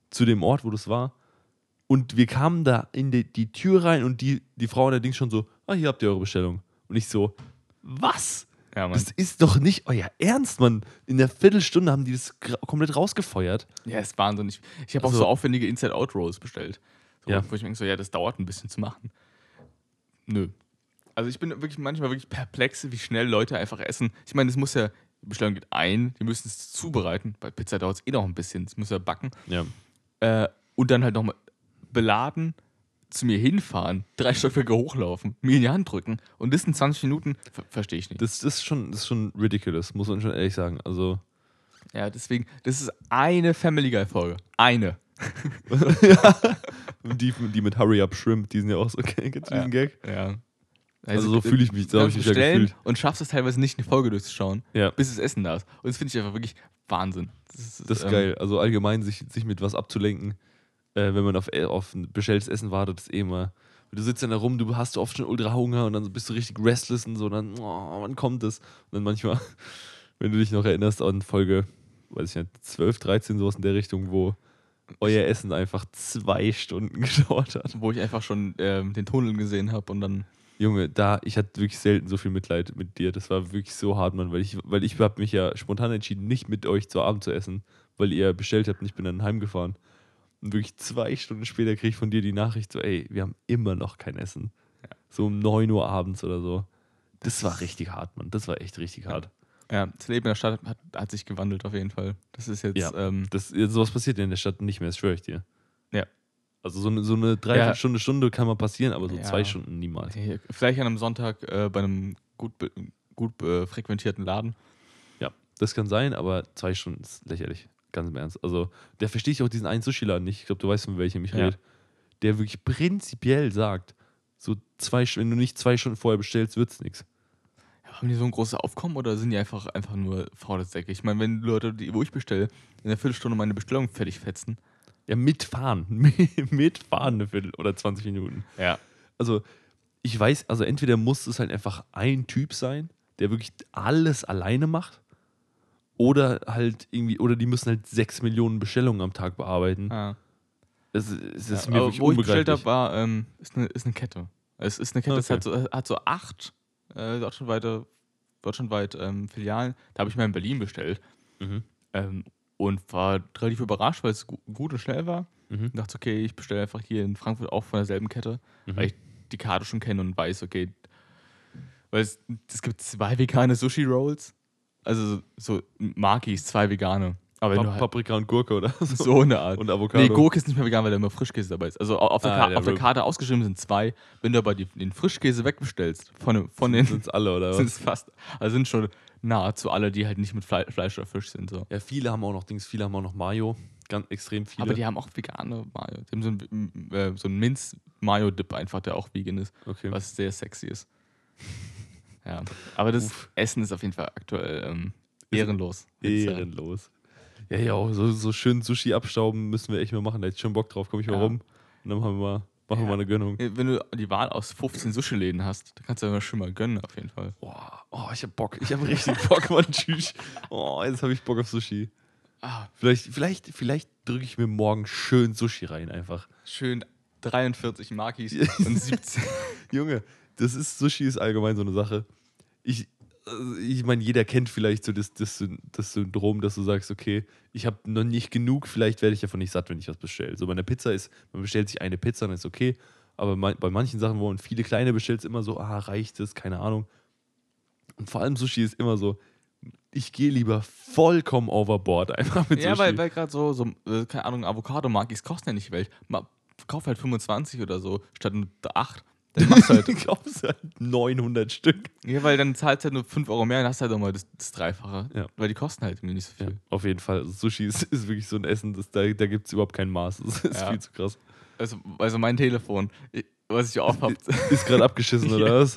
S2: zu dem Ort, wo das war. Und wir kamen da in die, die Tür rein und die, die Frau allerdings schon so, ah, hier habt ihr eure Bestellung. Und ich so, was?
S1: Ja.
S2: Das ist doch nicht euer Ernst, Mann. In der Viertelstunde haben die das komplett rausgefeuert.
S1: Ja, ist wahnsinnig. Ich habe auch
S2: Also-
S1: so aufwendige Inside-Out-Rolls bestellt. So,
S2: Ja.
S1: Wo ich mir denke, so, ja, das dauert ein bisschen zu machen. Nö. Also ich bin wirklich manchmal wirklich perplex, wie schnell Leute einfach essen. Ich meine, es muss ja, die Bestellung geht ein, die müssen es zubereiten. Bei Pizza dauert es eh noch ein bisschen, es muss ja backen.
S2: Ja.
S1: Äh, und dann halt nochmal beladen, zu mir hinfahren, drei Stockwerke hochlaufen, mir in die Hand drücken und das in 20 Minuten, ver verstehe ich nicht.
S2: Das, das, ist schon, das ist schon ridiculous, muss man schon ehrlich sagen. Also,
S1: ja, deswegen, das ist eine Family Guy-Folge. Eine.
S2: die, die mit Hurry Up Shrimp, die sind ja auch so, du diesen Gag?
S1: Ja.
S2: Also so fühle ich mich, so habe ich mich ja gefühlt.
S1: und schaffst es teilweise nicht, eine Folge durchzuschauen,
S2: Ja.
S1: bis das Essen da ist. Und das finde ich einfach wirklich Wahnsinn.
S2: Das ist
S1: ähm,
S2: geil. Also allgemein sich, sich mit was abzulenken, äh, wenn man auf, äh, auf ein bestelltes Essen wartet, ist eh immer. Du sitzt dann da rum, du hast oft schon ultra Hunger und dann bist du richtig restless und so, dann, oh, wann kommt es? Und dann manchmal, wenn du dich noch erinnerst an Folge, weiß ich nicht, 12, 13, sowas in der Richtung, wo euer Essen einfach zwei Stunden gedauert hat.
S1: Wo ich einfach schon ähm, den Tunnel gesehen habe und dann.
S2: Junge, da, ich hatte wirklich selten so viel Mitleid mit dir. Das war wirklich so hart, Mann, weil ich, weil ich habe mich ja spontan entschieden, nicht mit euch zu Abend zu essen, weil ihr bestellt habt und ich bin dann heimgefahren. Und wirklich zwei Stunden später kriege ich von dir die Nachricht so, ey, wir haben immer noch kein Essen. So um 9 Uhr abends oder so. Das war richtig hart, Mann. Das war echt richtig hart.
S1: Ja, das Leben in der Stadt hat, hat sich gewandelt auf jeden Fall. Das ist jetzt.
S2: Ja.
S1: Ähm,
S2: Das, sowas passiert ja in der Stadt nicht mehr, das schwöre ich dir.
S1: Ja.
S2: Also so eine, so eine Dreiviertelstunde, Stunde kann mal passieren, aber so
S1: Ja.
S2: zwei Stunden niemals.
S1: vielleicht an einem Sonntag äh, bei einem gut, gut äh, frequentierten Laden.
S2: Ja, das kann sein, aber zwei Stunden ist lächerlich. Ganz im Ernst. Also, der verstehe ich auch diesen einen Sushi-Laden nicht. Ich glaube, du weißt, von welchem ich
S1: Ja.
S2: rede. Der wirklich prinzipiell sagt, so zwei, wenn du nicht zwei Stunden vorher bestellst, wird's nichts.
S1: Ja, haben die so ein großes Aufkommen oder sind die einfach, einfach nur faule Säcke? Ich meine, wenn Leute, die, wo ich bestelle, in einer Viertelstunde meine Bestellung fertig fetzen.
S2: Ja, mitfahren. mitfahren eine Viertel oder 20 Minuten.
S1: Ja.
S2: Also, ich weiß, also entweder muss es halt einfach ein Typ sein, der wirklich alles alleine macht. Oder halt irgendwie, oder die müssen halt sechs Millionen Bestellungen am Tag bearbeiten.
S1: ja.
S2: Es, es ist
S1: Ja,
S2: mir wirklich
S1: wo ich bestellt habe, war, ähm, ist, eine, ist eine Kette. Es ist eine Kette, es
S2: Okay.
S1: hat so, hat so acht äh, deutschlandweite, deutschlandweit ähm, Filialen. Da habe ich mal in Berlin bestellt
S2: Mhm.
S1: ähm, und war relativ überrascht, weil es gu gut und schnell war.
S2: Mhm.
S1: Und dachte, okay, ich bestelle einfach hier in Frankfurt auch von derselben Kette,
S2: Mhm.
S1: weil ich die Karte schon kenne und weiß, okay, weil es, es gibt zwei vegane Sushi-Rolls, also so Makis, zwei vegane. Aber wenn
S2: Pa
S1: du halt,
S2: Paprika und Gurke oder so.
S1: so eine Art.
S2: Und Avocado.
S1: Nee, Gurke ist nicht mehr vegan, weil da immer Frischkäse dabei ist. Also au- auf der,
S2: Ah,
S1: Ka auf der. Karte ausgeschrieben sind zwei. Wenn du aber die, den Frischkäse wegbestellst, von, dem- von den
S2: sind es alle oder
S1: sind
S2: was?
S1: es fast, also sind schon nahezu alle, die halt nicht mit Fle Fleisch oder Fisch sind. So.
S2: Ja, viele haben auch noch Dings, viele haben auch noch Mayo. Ganz extrem viele.
S1: Aber die haben auch vegane Mayo. Die haben so einen, äh, so einen Minz-Mayo-Dip einfach, der auch vegan ist,
S2: okay.
S1: was sehr sexy ist. Ja, aber das
S2: Uff.
S1: Essen ist auf jeden Fall aktuell ähm, ehrenlos.
S2: Ehrenlos. Ja, ja, auch so, so schön Sushi abstauben müssen wir echt mal machen. Da hätte ich schon Bock drauf. Komm ich mal
S1: Ja.
S2: rum. Und dann machen wir mal, machen wir
S1: Ja.
S2: mal eine Gönnung.
S1: Wenn du die Wahl aus 15 Sushi-Läden hast, dann kannst du ja schon mal gönnen, auf jeden Fall.
S2: Boah, oh, ich hab Bock. Ich hab richtig Bock, Mann. Tschüss. Oh, jetzt habe ich Bock auf Sushi.
S1: Ah,
S2: Vielleicht, vielleicht, vielleicht drücke ich mir morgen schön Sushi rein einfach.
S1: schön 43 Makis und 17.
S2: Junge, das ist, Sushi ist allgemein so eine Sache. Ich, also ich meine, jeder kennt vielleicht so das, das, das Syndrom, dass du sagst, okay, ich habe noch nicht genug, vielleicht werde ich davon nicht satt, wenn ich was bestelle. So bei einer Pizza ist, man bestellt sich eine Pizza, dann ist okay. Aber man, bei manchen Sachen, wo man viele kleine bestellt, ist immer so, ah, reicht es, keine Ahnung. Und vor allem Sushi ist immer so, ich gehe lieber vollkommen overboard einfach mit
S1: ja,
S2: Sushi.
S1: weil, weil gerade so, so, äh, keine Ahnung, Avocado-Makis kosten ja nicht Welt. Ma, kauf halt 25 oder so, statt nur 8. Dann machst du halt.
S2: Kaufst halt 900 Stück.
S1: ja, weil dann zahlst du halt nur 5 Euro mehr und hast halt nochmal das, das Dreifache.
S2: Ja.
S1: Weil die kosten halt irgendwie nicht so
S2: Ja,
S1: viel.
S2: auf jeden Fall. Also Sushi ist, ist wirklich so ein Essen, das, da, da gibt es überhaupt kein Maß. Das ist
S1: Ja.
S2: viel zu krass.
S1: Also, also mein Telefon, ich- was ich auf habe.
S2: Ist gerade abgeschissen, oder was?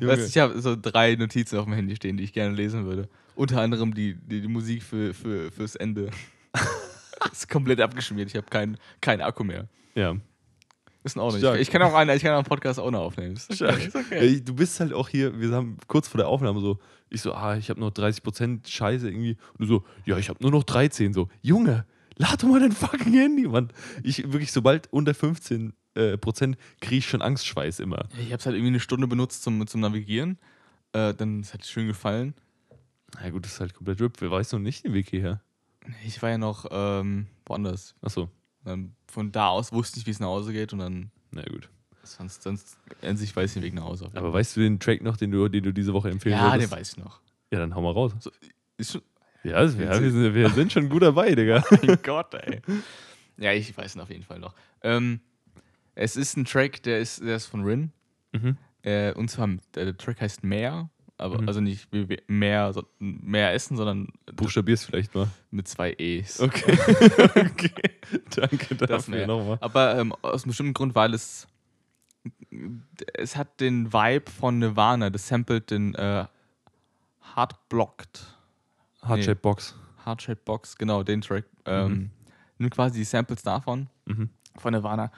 S1: Weißt, ich habe so drei Notizen auf dem Handy stehen, die ich gerne lesen würde. Unter anderem die, die, die Musik für, für, fürs Ende. ist komplett abgeschmiert. Ich habe keinen kein Akku mehr.
S2: Ja.
S1: Ist in Ordnung.
S2: Stark.
S1: Ich, kann auch einen, ich kann auch einen Podcast auch noch aufnehmen. Okay. Okay.
S2: du bist halt auch hier, wir haben kurz vor der Aufnahme so, ich so, ah, ich habe noch 30% Scheiße irgendwie. Und du so, ja, ich habe nur noch 13. So, Junge, lad doch mal dein fucking Handy, Mann. Ich wirklich, sobald unter 15 äh, Prozent kriege ich schon Angstschweiß immer.
S1: Ich habe es halt irgendwie eine Stunde benutzt zum, zum Navigieren. Äh, dann ist halt schön gefallen.
S2: Na gut, das ist halt komplett RIP. Wer weiß noch nicht den Weg hierher.
S1: Ich war ja noch ähm, woanders.
S2: Achso,
S1: Dann von da aus wusste ich, wie es nach Hause geht und dann
S2: na gut.
S1: sonst, sonst an sich weiß ich den Weg nach Hause.
S2: Aber weißt du den Track noch, den du, den du diese Woche empfehlen
S1: ja,
S2: würdest?
S1: den weiß ich noch.
S2: Ja, dann hau mal raus.
S1: Ist schon,
S2: Ja, das- ja wir, sind, wir sind schon gut dabei, Digga.
S1: mein Gott, ey. Ja, ich weiß ihn auf jeden Fall noch. Ähm, es ist ein Track, der ist, der ist von Rin.
S2: Mhm.
S1: Äh, und zwar, der, der Track heißt Meer. Aber,
S2: Mhm.
S1: Also nicht mehr, mehr essen, sondern
S2: Buchstabierst vielleicht mal.
S1: mit zwei E's.
S2: Okay. okay. Danke
S1: Das
S2: dafür nochmal.
S1: Aber ähm, aus einem bestimmten Grund, weil es es hat den Vibe von Nirvana. Das samplet den äh, Hard Blocked.
S2: Hardshaped Box.
S1: Hard Shaped Box, genau, den Track. Ähm,
S2: Mhm.
S1: Nimmt quasi die Samples davon,
S2: Mhm.
S1: von Nirvana,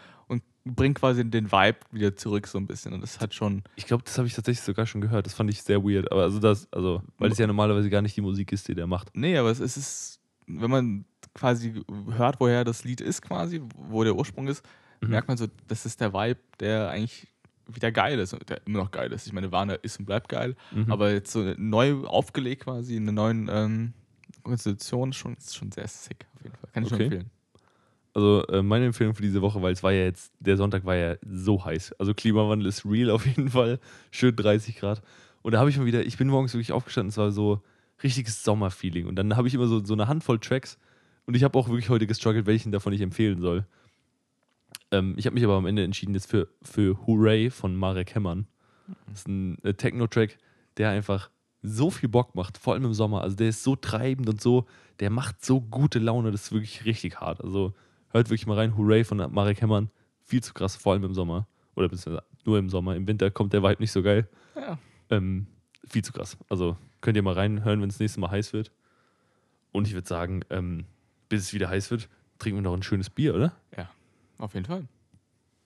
S1: bringt quasi den Vibe wieder zurück so ein bisschen. Und das hat schon.
S2: Ich glaube, das habe ich tatsächlich sogar schon gehört. Das fand ich sehr weird. Aber also das, also, weil es ja normalerweise gar nicht die Musik ist, die der macht.
S1: Nee, aber es ist- wenn man quasi hört, woher das Lied ist, quasi, wo der Ursprung ist,
S2: Mhm.
S1: merkt man so, das ist der Vibe, der eigentlich wieder geil ist und der immer noch geil ist. Ich meine, Warner ist und bleibt geil,
S2: Mhm.
S1: aber jetzt so neu aufgelegt quasi in einer neuen ähm, Konstitution schon, ist schon sehr sick auf jeden Fall. Kann ich
S2: Okay.
S1: schon empfehlen.
S2: Also äh, meine Empfehlung für diese Woche, weil es war ja jetzt, der Sonntag war ja so heiß. Also Klimawandel ist real auf jeden Fall. Schön 30 Grad. Und da habe ich mal wieder, ich bin morgens wirklich aufgestanden, es war so richtiges Sommerfeeling. Und dann habe ich immer so, so eine Handvoll Tracks und ich habe auch wirklich heute gestruggelt, welchen davon ich empfehlen soll. Ähm, ich habe mich aber am Ende entschieden jetzt für, für Hooray von Marek Hemmern. Das ist ein äh, Techno-Track, der einfach so viel Bock macht, vor allem im Sommer. Also der ist so treibend und so, der macht so gute Laune, das ist wirklich richtig hart. Also hört wirklich mal rein, Hooray von Marek Hemmern. Viel zu krass, vor allem im Sommer. Oder nur im Sommer. Im Winter kommt der Vibe nicht so geil.
S1: Ja.
S2: Ähm, viel zu krass. Also könnt ihr mal reinhören, wenn es nächstes Mal heiß wird. Und ich würde sagen, ähm, bis es wieder heiß wird, trinken wir noch ein schönes Bier, oder?
S1: Auf jeden Fall.